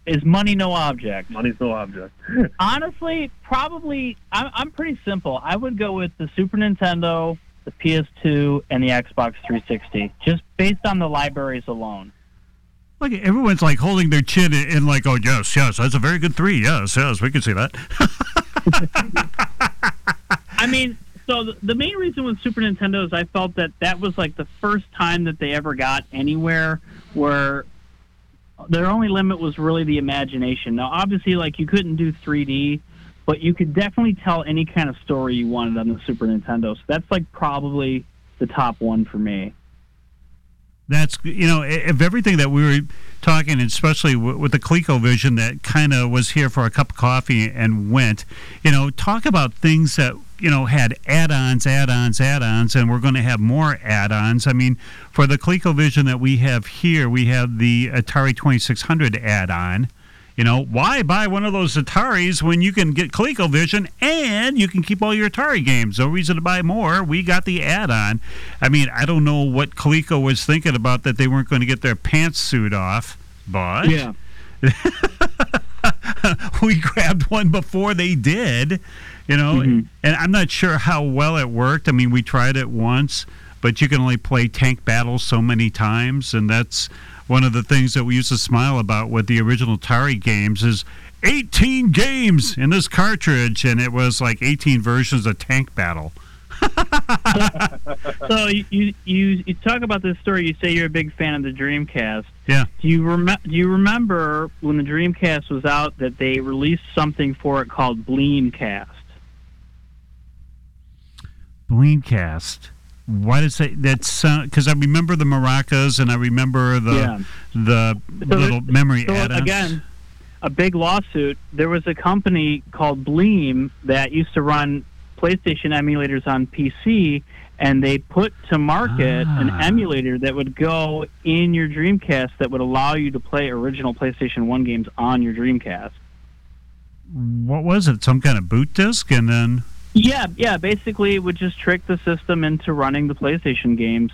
is money no object? Money's no object. Honestly, probably I'm, I'm pretty simple. I would go with the Super Nintendo, the PS2, and the Xbox 360, just based on the libraries alone. Look, everyone's like holding their chin and like, oh yes, yes, that's a very good three. Yes, yes, we can see that. I mean, so the, the main reason with Super Nintendo is I felt that that was like the first time that they ever got anywhere where their only limit was really the imagination. Now, obviously, like you couldn't do 3D, but you could definitely tell any kind of story you wanted on the Super Nintendo. So that's like probably the top one for me. That's you know, if everything that we were talking, especially with the ColecoVision that kind of was here for a cup of coffee and went. You know, talk about things that you know had add-ons, add-ons, add-ons, and we're going to have more add-ons. I mean, for the ColecoVision that we have here, we have the Atari 2600 add-on. You know, why buy one of those Ataris when you can get ColecoVision and you can keep all your Atari games? No reason to buy more. We got the add-on. I mean, I don't know what Coleco was thinking about that they weren't going to get their pants pantsuit off, but Yeah. we grabbed one before they did. You know, mm-hmm. and I'm not sure how well it worked. I mean, we tried it once, but you can only play tank battles so many times, and that's one of the things that we used to smile about with the original Atari games is 18 games in this cartridge, and it was like 18 versions of Tank Battle. So you, you you you talk about this story. You say you're a big fan of the Dreamcast. Yeah. Do you rem- Do you remember when the Dreamcast was out that they released something for it called Bleemcast? Bleemcast. Why does that sound? Because I remember the maracas and I remember the Yeah. the So little memory So add-ons. again, a big lawsuit. There was a company called Bleem that used to run PlayStation emulators on PC, and they put to market an Ah. emulator that would go in your Dreamcast that would allow you to play original PlayStation One games on your Dreamcast. what was it? Some kind of boot disc, and then Yeah, yeah. Basically, it would just trick the system into running the PlayStation games.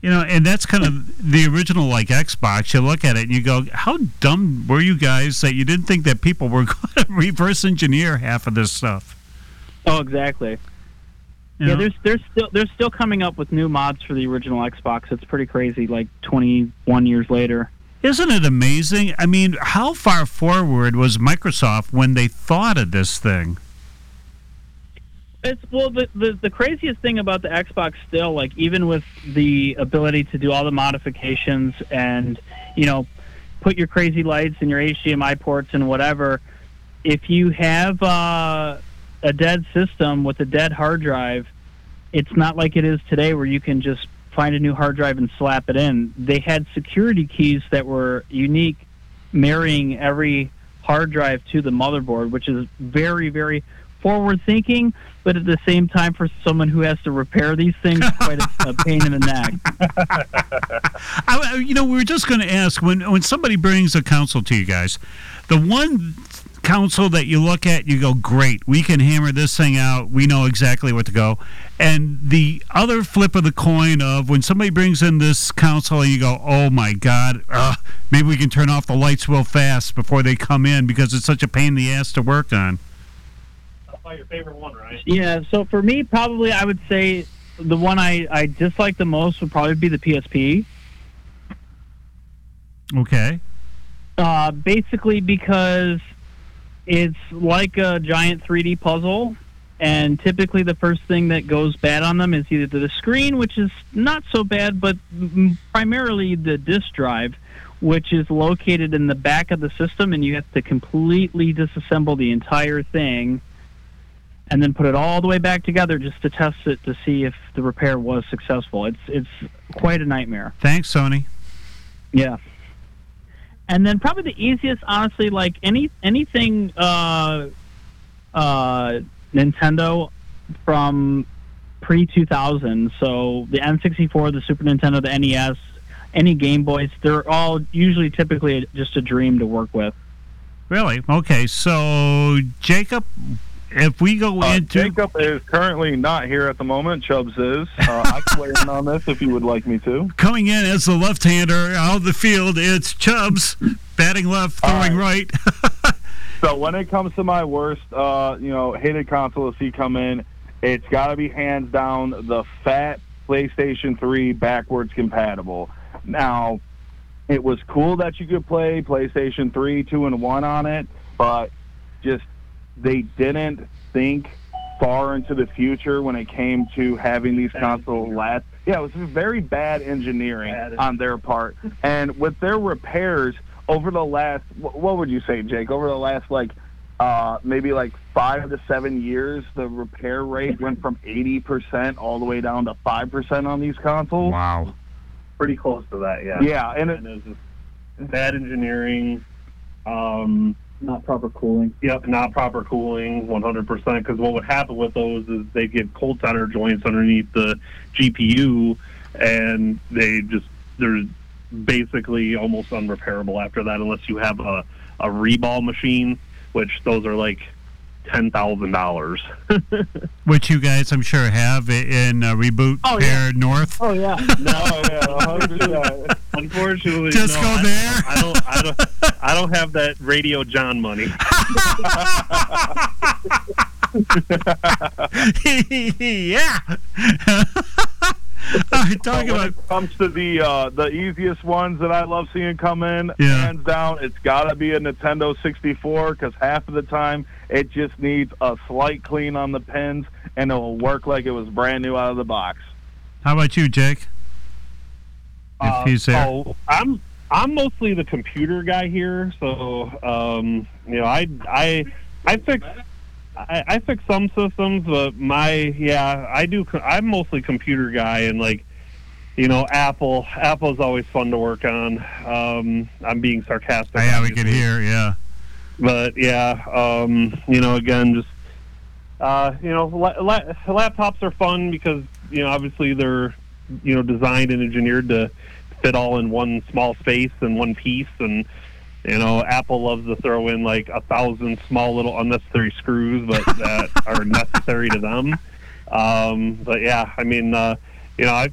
you know, and that's kind of the original like Xbox. You look at it and you go, "How dumb were you guys that you didn't think that people were going to reverse engineer half of this stuff?" Oh, exactly. You Yeah, know? there's there's still they're still coming up with new mods for the original Xbox. It's pretty crazy. Like 21 years later. Isn't it amazing? I mean, how far forward was Microsoft when they thought of this thing? It's well, the, the the craziest thing about the Xbox still, like even with the ability to do all the modifications and you know put your crazy lights and your HDMI ports and whatever, if you have uh, a dead system with a dead hard drive, it's not like it is today where you can just find a new hard drive and slap it in. They had security keys that were unique marrying every hard drive to the motherboard, which is very, very forward thinking, but at the same time, for someone who has to repair these things, quite a, a pain in the neck. I, you know, we were just going to ask when when somebody brings a console to you guys, the one console that you look at, you go, "Great, we can hammer this thing out. We know exactly what to go." And the other flip of the coin of when somebody brings in this console and you go, "Oh my God, maybe we can turn off the lights real fast before they come in because it's such a pain in the ass to work on." Your favorite one, right? Yeah, so for me, probably I would say the one I, I dislike the most would probably be the PSP. Okay. Uh, basically because it's like a giant 3D puzzle, and typically the first thing that goes bad on them is either the screen, which is not so bad, but primarily the disk drive, which is located in the back of the system, and you have to completely disassemble the entire thing and then put it all the way back together just to test it to see if the repair was successful. It's it's quite a nightmare. Thanks, Sony. Yeah. And then probably the easiest, honestly, like any anything uh, uh, Nintendo from pre two thousand. So the N sixty four, the Super Nintendo, the NES, any Game Boys, they're all usually typically just a dream to work with. Really? Okay. So, Jacob, if we go Uh, into Jacob is currently not here at the moment. Chubs is. Uh, I can weigh in on this if you would like me to. coming in as the left-hander out of the field, it's Chubs batting left, throwing right. So when it comes to my worst, uh, you know, hated console to see come in, it's got to be hands down the fat PlayStation 3 backwards compatible. Now, it was cool that you could play PlayStation 3, 2, and 1 on it, but just they didn't think far into the future when it came to having these consoles last. Yeah, it was very bad engineering on their part. And with their repairs over the last, what would you say, Jake? Over the last, like, uh, maybe like five to seven years, the repair rate went from 80% all the way down to 5% on these consoles. wow. Pretty close to that, yeah. Yeah, and it, And it's just bad engineering. Um, Not proper cooling. Yep, not proper cooling, 100%. Because what would happen with those is they get cold solder joints underneath the GPU, and they just they're basically almost unrepairable after that, unless you have a a reball machine, which those are like ten thousand dollars. Which you guys, I'm sure, have in uh, Reboot Oh, Pair North. Oh yeah. no, yeah, Unfortunately, Just no, go I, there. I don't, I don't, I don't have that Radio John money. yeah. All right, talking when about it comes to the uh, the easiest ones that I love seeing come in, Yeah. hands down, it's got to be a Nintendo 64 because half of the time it just needs a slight clean on the pins and it will work like it was brand new out of the box. how about you, Jake? If Uh, he's there. Oh, I'm I'm mostly the computer guy here, so um, you know, I I I fix I, I fix some systems, but my yeah, I do. co- I'm mostly computer guy, and like you know, Apple Apple's always fun to work on. Um, I'm being sarcastic. Oh, yeah, we can hear. Yeah. but yeah, um, you know, again, just uh, you know, la- la- laptops are fun because you know, obviously they're you know designed and engineered to fit all in one small space and one piece, and you know, Apple loves to throw in like a thousand small little unnecessary screws, but that are necessary to them. Um, but yeah, I mean, uh, you know, I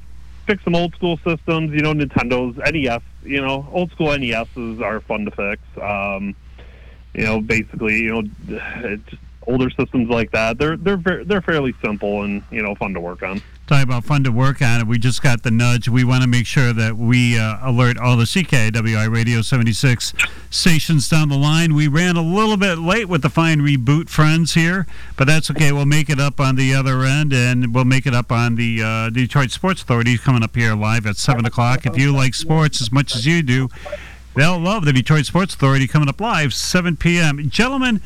fixed some old school systems. You know, Nintendo's NES. You know, old school NESs are fun to fix. Um, you know, basically, you know, older systems like that. They're they're ver- they're fairly simple and you know fun to work on. Talking about fun to work on it, we just got the nudge. We want to make sure that we uh, alert all the CKIW Radio 76 stations down the line. We ran a little bit late with the fine reboot friends here, but that's okay. We'll make it up on the other end, and we'll make it up on the uh, Detroit Sports Authority coming up here live at 7 o'clock. If you like sports as much as you do, they'll love the Detroit Sports Authority coming up live 7 p.m. Gentlemen,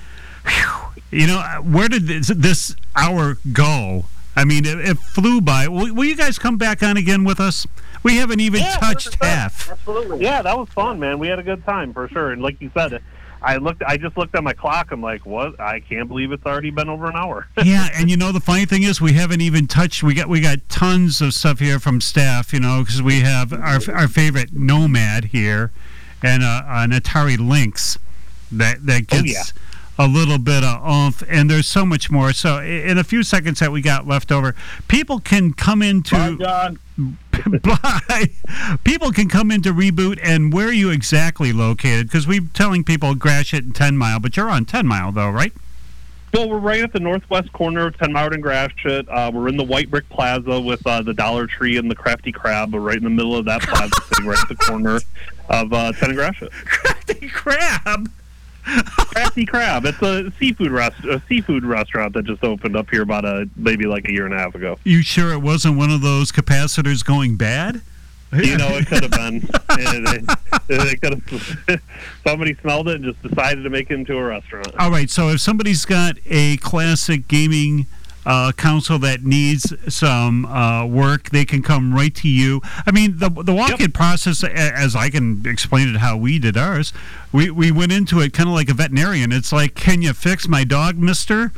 whew, you know, where did this, this hour go? I mean, it, it flew by. Will, will you guys come back on again with us? We haven't even Yeah, touched half. Absolutely. Yeah, that was fun, man. We had a good time for sure. And like you said, I looked. I just looked at my clock. I'm like, what? I can't believe it's already been over an hour. yeah, and you know the funny thing is we haven't even touched. We got we got tons of stuff here from staff, you know, because we have our our favorite Nomad here, and uh, an Atari Lynx that that Oh, gets yeah. A little bit of oomph, and there's so much more. So in a few seconds that we got left over, people can come into. Bye, John. Bye. People can come into reboot, and where are you exactly located? Because we're telling people Gratiot and Ten Mile, but you're on Ten Mile though, right? Well, we're right at the northwest corner of Ten Mile and Gratiot. Uh, we're in the White Brick Plaza with uh, the Dollar Tree and the Crafty Crab. We're right in the middle of that plaza, sitting right at the corner of uh, Ten and Gratiot. Crafty Crab. Crafty Crab. It's a seafood rest, a seafood restaurant that just opened up here about a maybe like a year and a half ago. You sure it wasn't one of those capacitors going bad? You know, it could have been. it, it, it could have. Somebody smelled it and just decided to make it into a restaurant. All right. So if somebody's got a classic gaming uh, council that needs some uh, work, they can come right to you. I mean, the the walk-in process, as I can explain it, how we did ours, we we went into it kind of like a veterinarian. It's like, can you fix my dog, Mister?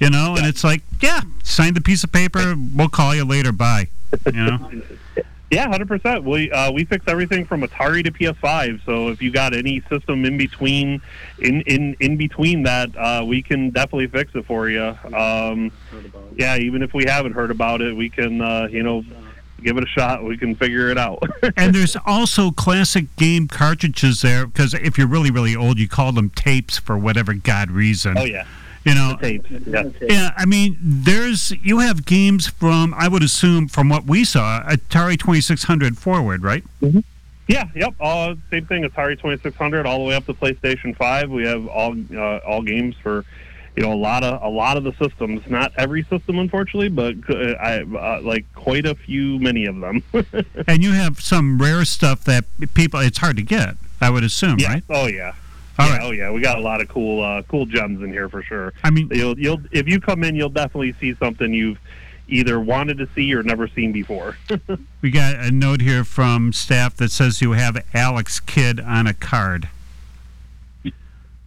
You know, and it's like, yeah, sign the piece of paper. We'll call you later. Bye. You know. Yeah, hundred percent. We uh, we fix everything from Atari to PS5. So if you got any system in between, in in in between that, uh, we can definitely fix it for you. Um, yeah, even if we haven't heard about it, we can uh, you know give it a shot. We can figure it out. and there's also classic game cartridges there because if you're really really old, you call them tapes for whatever god reason. oh yeah, You know. tapes. Yeah. Yeah, I mean, there's you have games from I would assume from what we saw Atari 2600 forward, right? Yeah, yep. Uh, same thing. Atari Twenty Six Hundred, all the way up to PlayStation Five. We have all uh, all games for, you know, a lot of a lot of the systems. Not every system, unfortunately, but uh, I uh, like quite a few, many of them. And you have some rare stuff that people it's hard to get. I would assume, yeah. right? Oh yeah. All yeah, right. Oh yeah. We got a lot of cool uh, cool gems in here for sure. I mean, You'll you'll if you come in, you'll definitely see something you've either wanted to see or never seen before. we got a note here from staff that says you have Alex Kidd on a card.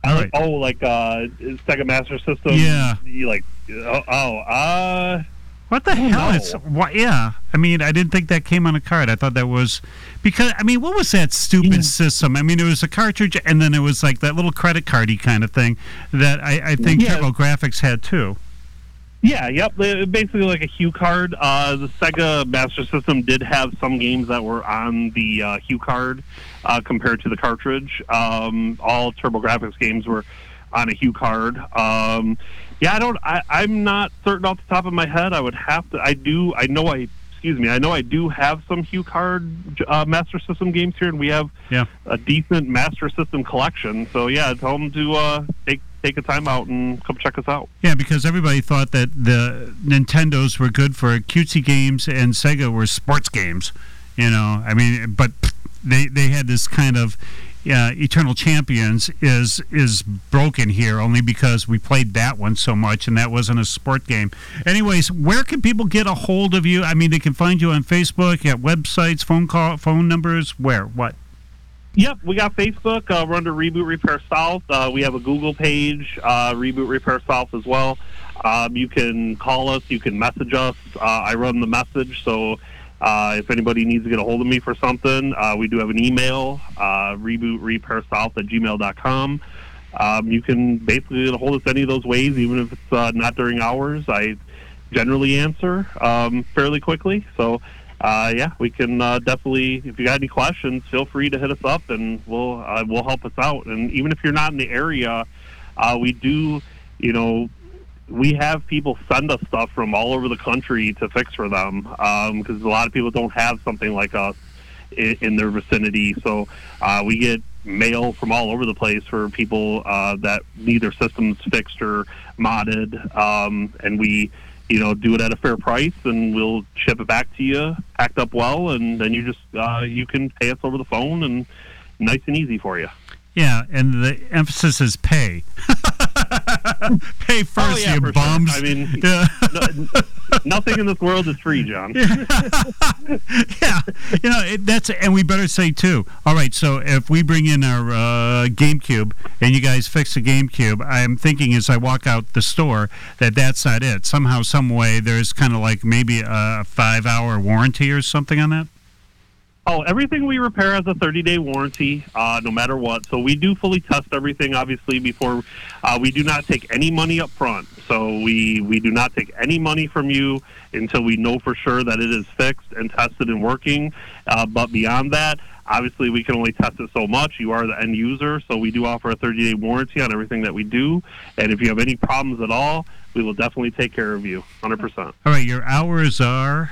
All right. Oh, like uh, Sega Master System. Yeah. You like oh, oh uh. What the hell? It's what? Yeah, I mean, I didn't think that came on a card. I thought that was because I mean, what was that stupid system? I mean, it was a cartridge, and then it was like that little credit cardy kind of thing that I, I think Yeah. TurboGrafx had too. Yeah, yep. Basically, like a HuCard. Uh, the Sega Master System did have some games that were on the uh, HuCard uh, compared to the cartridge. Um, all TurboGrafx games were on a HuCard. Um, yeah, I don't. I, I'm not certain off the top of my head. I would have to. I do. I know. I excuse me. I know I do have some HuCard uh, Master System games here, and we have Yeah. a decent Master System collection. So yeah, tell them to uh, take take a time out and come check us out. Yeah, because everybody thought that the Nintendos were good for cutesy games and Sega were sports games. You know, I mean, but they they had this kind of uh, Eternal Champions is is broken here only because we played that one so much and that wasn't a sport game. Anyways, where can people get a hold of you? I mean, they can find you on Facebook, at websites, phone call, phone numbers. Where? What? Yep, we got Facebook. Uh, we're under Reboot Repair South. Uh, we have a Google page, uh, Reboot Repair South as well. Um, you can call us. You can message us. Uh, I run the message, so uh, if anybody needs to get a hold of me for something, uh, we do have an email, uh, rebootrepairsouth at gmail.com. Um, you can basically get a hold of us any of those ways, even if it's uh, not during hours. I generally answer um, fairly quickly. So, uh, yeah, we can uh, definitely. If you got any questions, feel free to hit us up, and we'll uh, we'll help us out. And even if you're not in the area, we do, you know, we have people send us stuff from all over the country to fix for them because a lot of people don't have something like us in, in their vicinity. So uh, we get mail from all over the place for people uh, that need their systems fixed or modded, um, and we, you know, do it at a fair price, and we'll ship it back to you, packed up well, and then you just uh, you can pay us over the phone, and nice and easy for you. Yeah, and the emphasis is pay. pay first, Oh, yeah, you for sure. bums. I mean, Yeah. no, Nothing in this world is free, John. yeah, you know it, that's and we better say too. All right, so if we bring in our uh, GameCube and you guys fix the GameCube, I'm thinking as I walk out the store that that's not it. Somehow, some way, there's kind of like maybe a five-hour warranty or something on that. Oh, everything we repair has a 30 day warranty, uh, no matter what. So we do fully test everything, obviously, before uh, we do not take any money up front. So we, we do not take any money from you until we know for sure that it is fixed and tested and working. Uh, but beyond that, obviously, we can only test it so much. You are the end user, so we do offer a 30 day warranty on everything that we do. And if you have any problems at all, we will definitely take care of you 100%. All right, your hours are.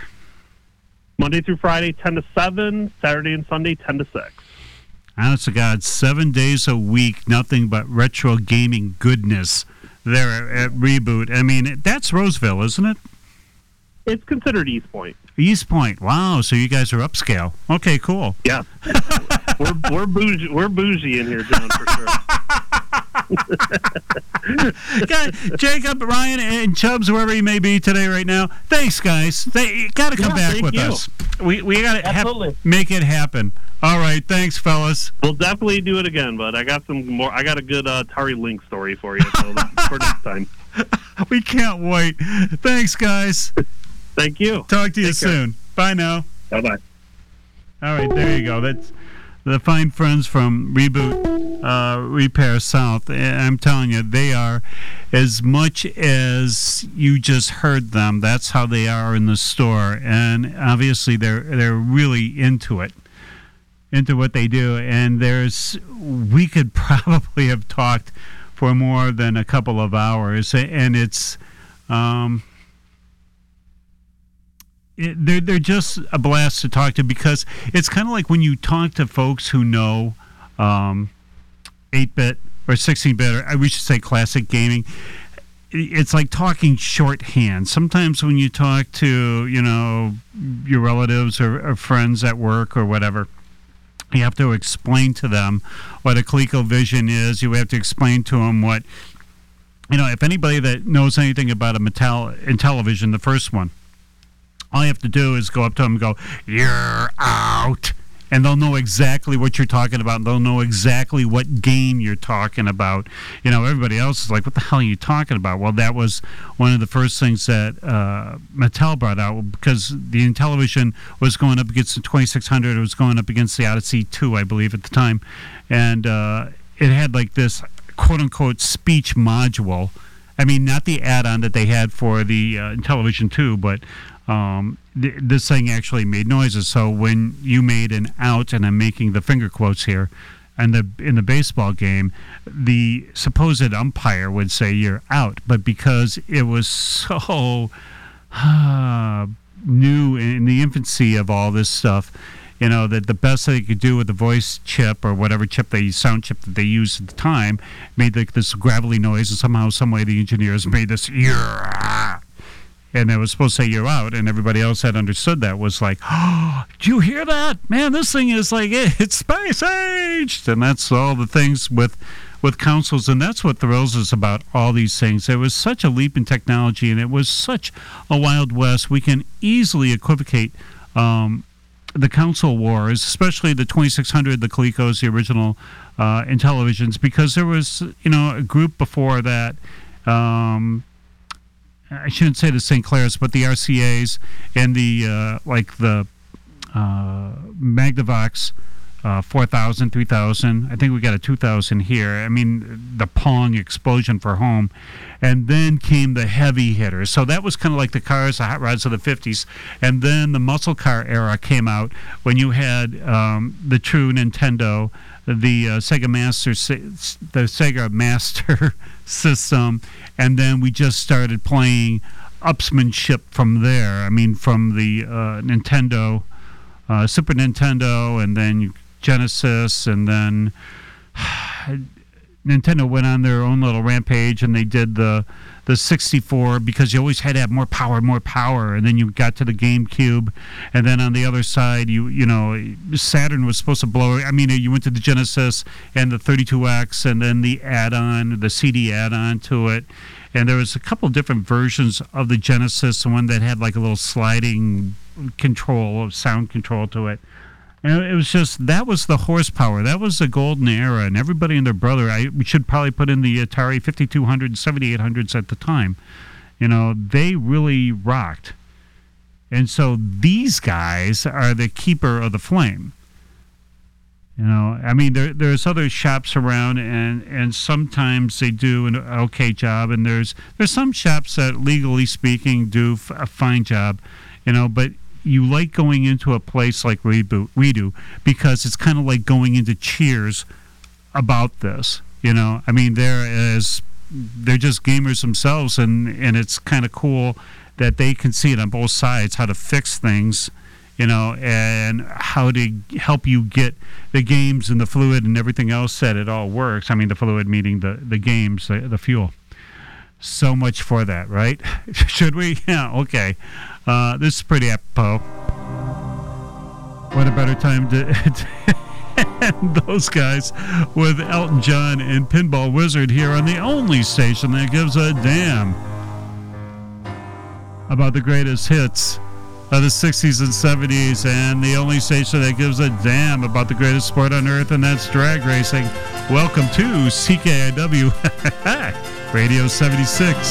Monday through Friday, 10 to 7, Saturday and Sunday, 10 to 6. Honest to God, seven days a week, nothing but retro gaming goodness there at Reboot. I mean, that's Roseville, isn't it? It's considered Eastpointe. East Point. Wow, so you guys are upscale. Okay, cool. Yeah. we're, we're, bougie, we're bougie in here, John, for sure. Guy, Jacob, Ryan, and Chubs, wherever you may be today, right now. Thanks, guys. They got to come Yeah, back with you. us. We we got to Absolutely. make it happen. All right, thanks, fellas. We'll definitely do it again, but I got some more. I got a good uh, Tari Link story for you so for next time. We can't wait. Thanks, guys. Thank you. Talk to you Take care. soon. Bye now. Bye bye. All right, there you go. That's the fine friends from Reboot uh, Repair South. I'm telling you, they are as much as you just heard them. That's how they are in the store, and obviously they're they're really into it, into what they do. And there's we could probably have talked for more than a couple of hours, and it's. Um, they're they're just a blast to talk to because it's kind of like when you talk to folks who know um, 8-bit or 16-bit or we should say classic gaming it's like talking shorthand. Sometimes when you talk to you know your relatives or, or friends at work or whatever you have to explain to them what a ColecoVision is. You have to explain to them what you know if anybody that knows anything about a Mattel Intellivision the first one all you have to do is go up to them and go, "You're out," and they'll know exactly what you're talking about. They'll know exactly what game you're talking about. You know, everybody else is like, "What the hell are you talking about?" Well, that was one of the first things that uh, Mattel brought out because the Intellivision was going up against the 2600. It was going up against the Odyssey 2, I believe, at the time, and uh, it had like this quote unquote speech module. I mean, not the add-on that they had for the uh, Intellivision 2, but um, th- this thing actually made noises. So when you made an out, and I'm making the finger quotes here, and the in the baseball game, the supposed umpire would say you're out, but because it was so uh, new in the infancy of all this stuff, you know that the best they could do with the voice chip or whatever chip they sound chip that they used at the time made like this gravelly noise, and somehow, some way, the engineers made this out and it was supposed to say you're out, and everybody else had understood that was like, oh, do you hear that? Man, this thing is like it's space aged, and that's all the things with with consoles, and that's what thrills us about all these things. There was such a leap in technology, and it was such a wild west. We can easily equivocate. Um, the console wars, especially the 2600, the Colecos, the original uh, Intellivisions, because there was, you know, a group before that. Um, I shouldn't say the St. Clair's, but the RCA's and the uh, like the uh, Magnavox uh, 4000, 3000. I think we got a 2000 here. I mean, the Pong explosion for home. And then came the heavy hitters. So that was kind of like the cars, the hot rods of the 50s. And then the muscle car era came out when you had um, the true Nintendo, the uh, Sega Master, the Sega Master system, and then we just started playing upsmanship from there. I mean, from the uh, Nintendo, uh, Super Nintendo, and then Genesis, and then Nintendo went on their own little rampage and they did the the 64 because you always had to have more power, more power, and then you got to the GameCube, and then on the other side, you you know Saturn was supposed to blow. I mean, you went to the Genesis and the 32X, and then the add-on, the CD add-on to it, and there was a couple different versions of the Genesis, one that had like a little sliding control, sound control to it. And it was just that was the horsepower. That was the golden era, and everybody and their brother. I we should probably put in the Atari 5200 7800s at the time. You know, they really rocked. And so these guys are the keeper of the flame. You know, I mean, there, there's other shops around, and, and sometimes they do an okay job, and there's there's some shops that, legally speaking, do f- a fine job. You know, but you like going into a place like Reboot, we do because it's kind of like going into Cheers about this. You know, I mean, they're as they're just gamers themselves, and and it's kind of cool that they can see it on both sides how to fix things. You know, and how to help you get the games and the fluid and everything else that it all works. I mean, the fluid meaning the the games, the, the fuel. So much for that, right? Should we? Yeah, okay. Uh, this is pretty apropos. What a better time to, to end those guys with Elton John and Pinball Wizard here on the only station that gives a damn about the greatest hits of the 60s and 70s, and the only station that gives a damn about the greatest sport on earth, and that's drag racing. Welcome to CKIW Radio 76.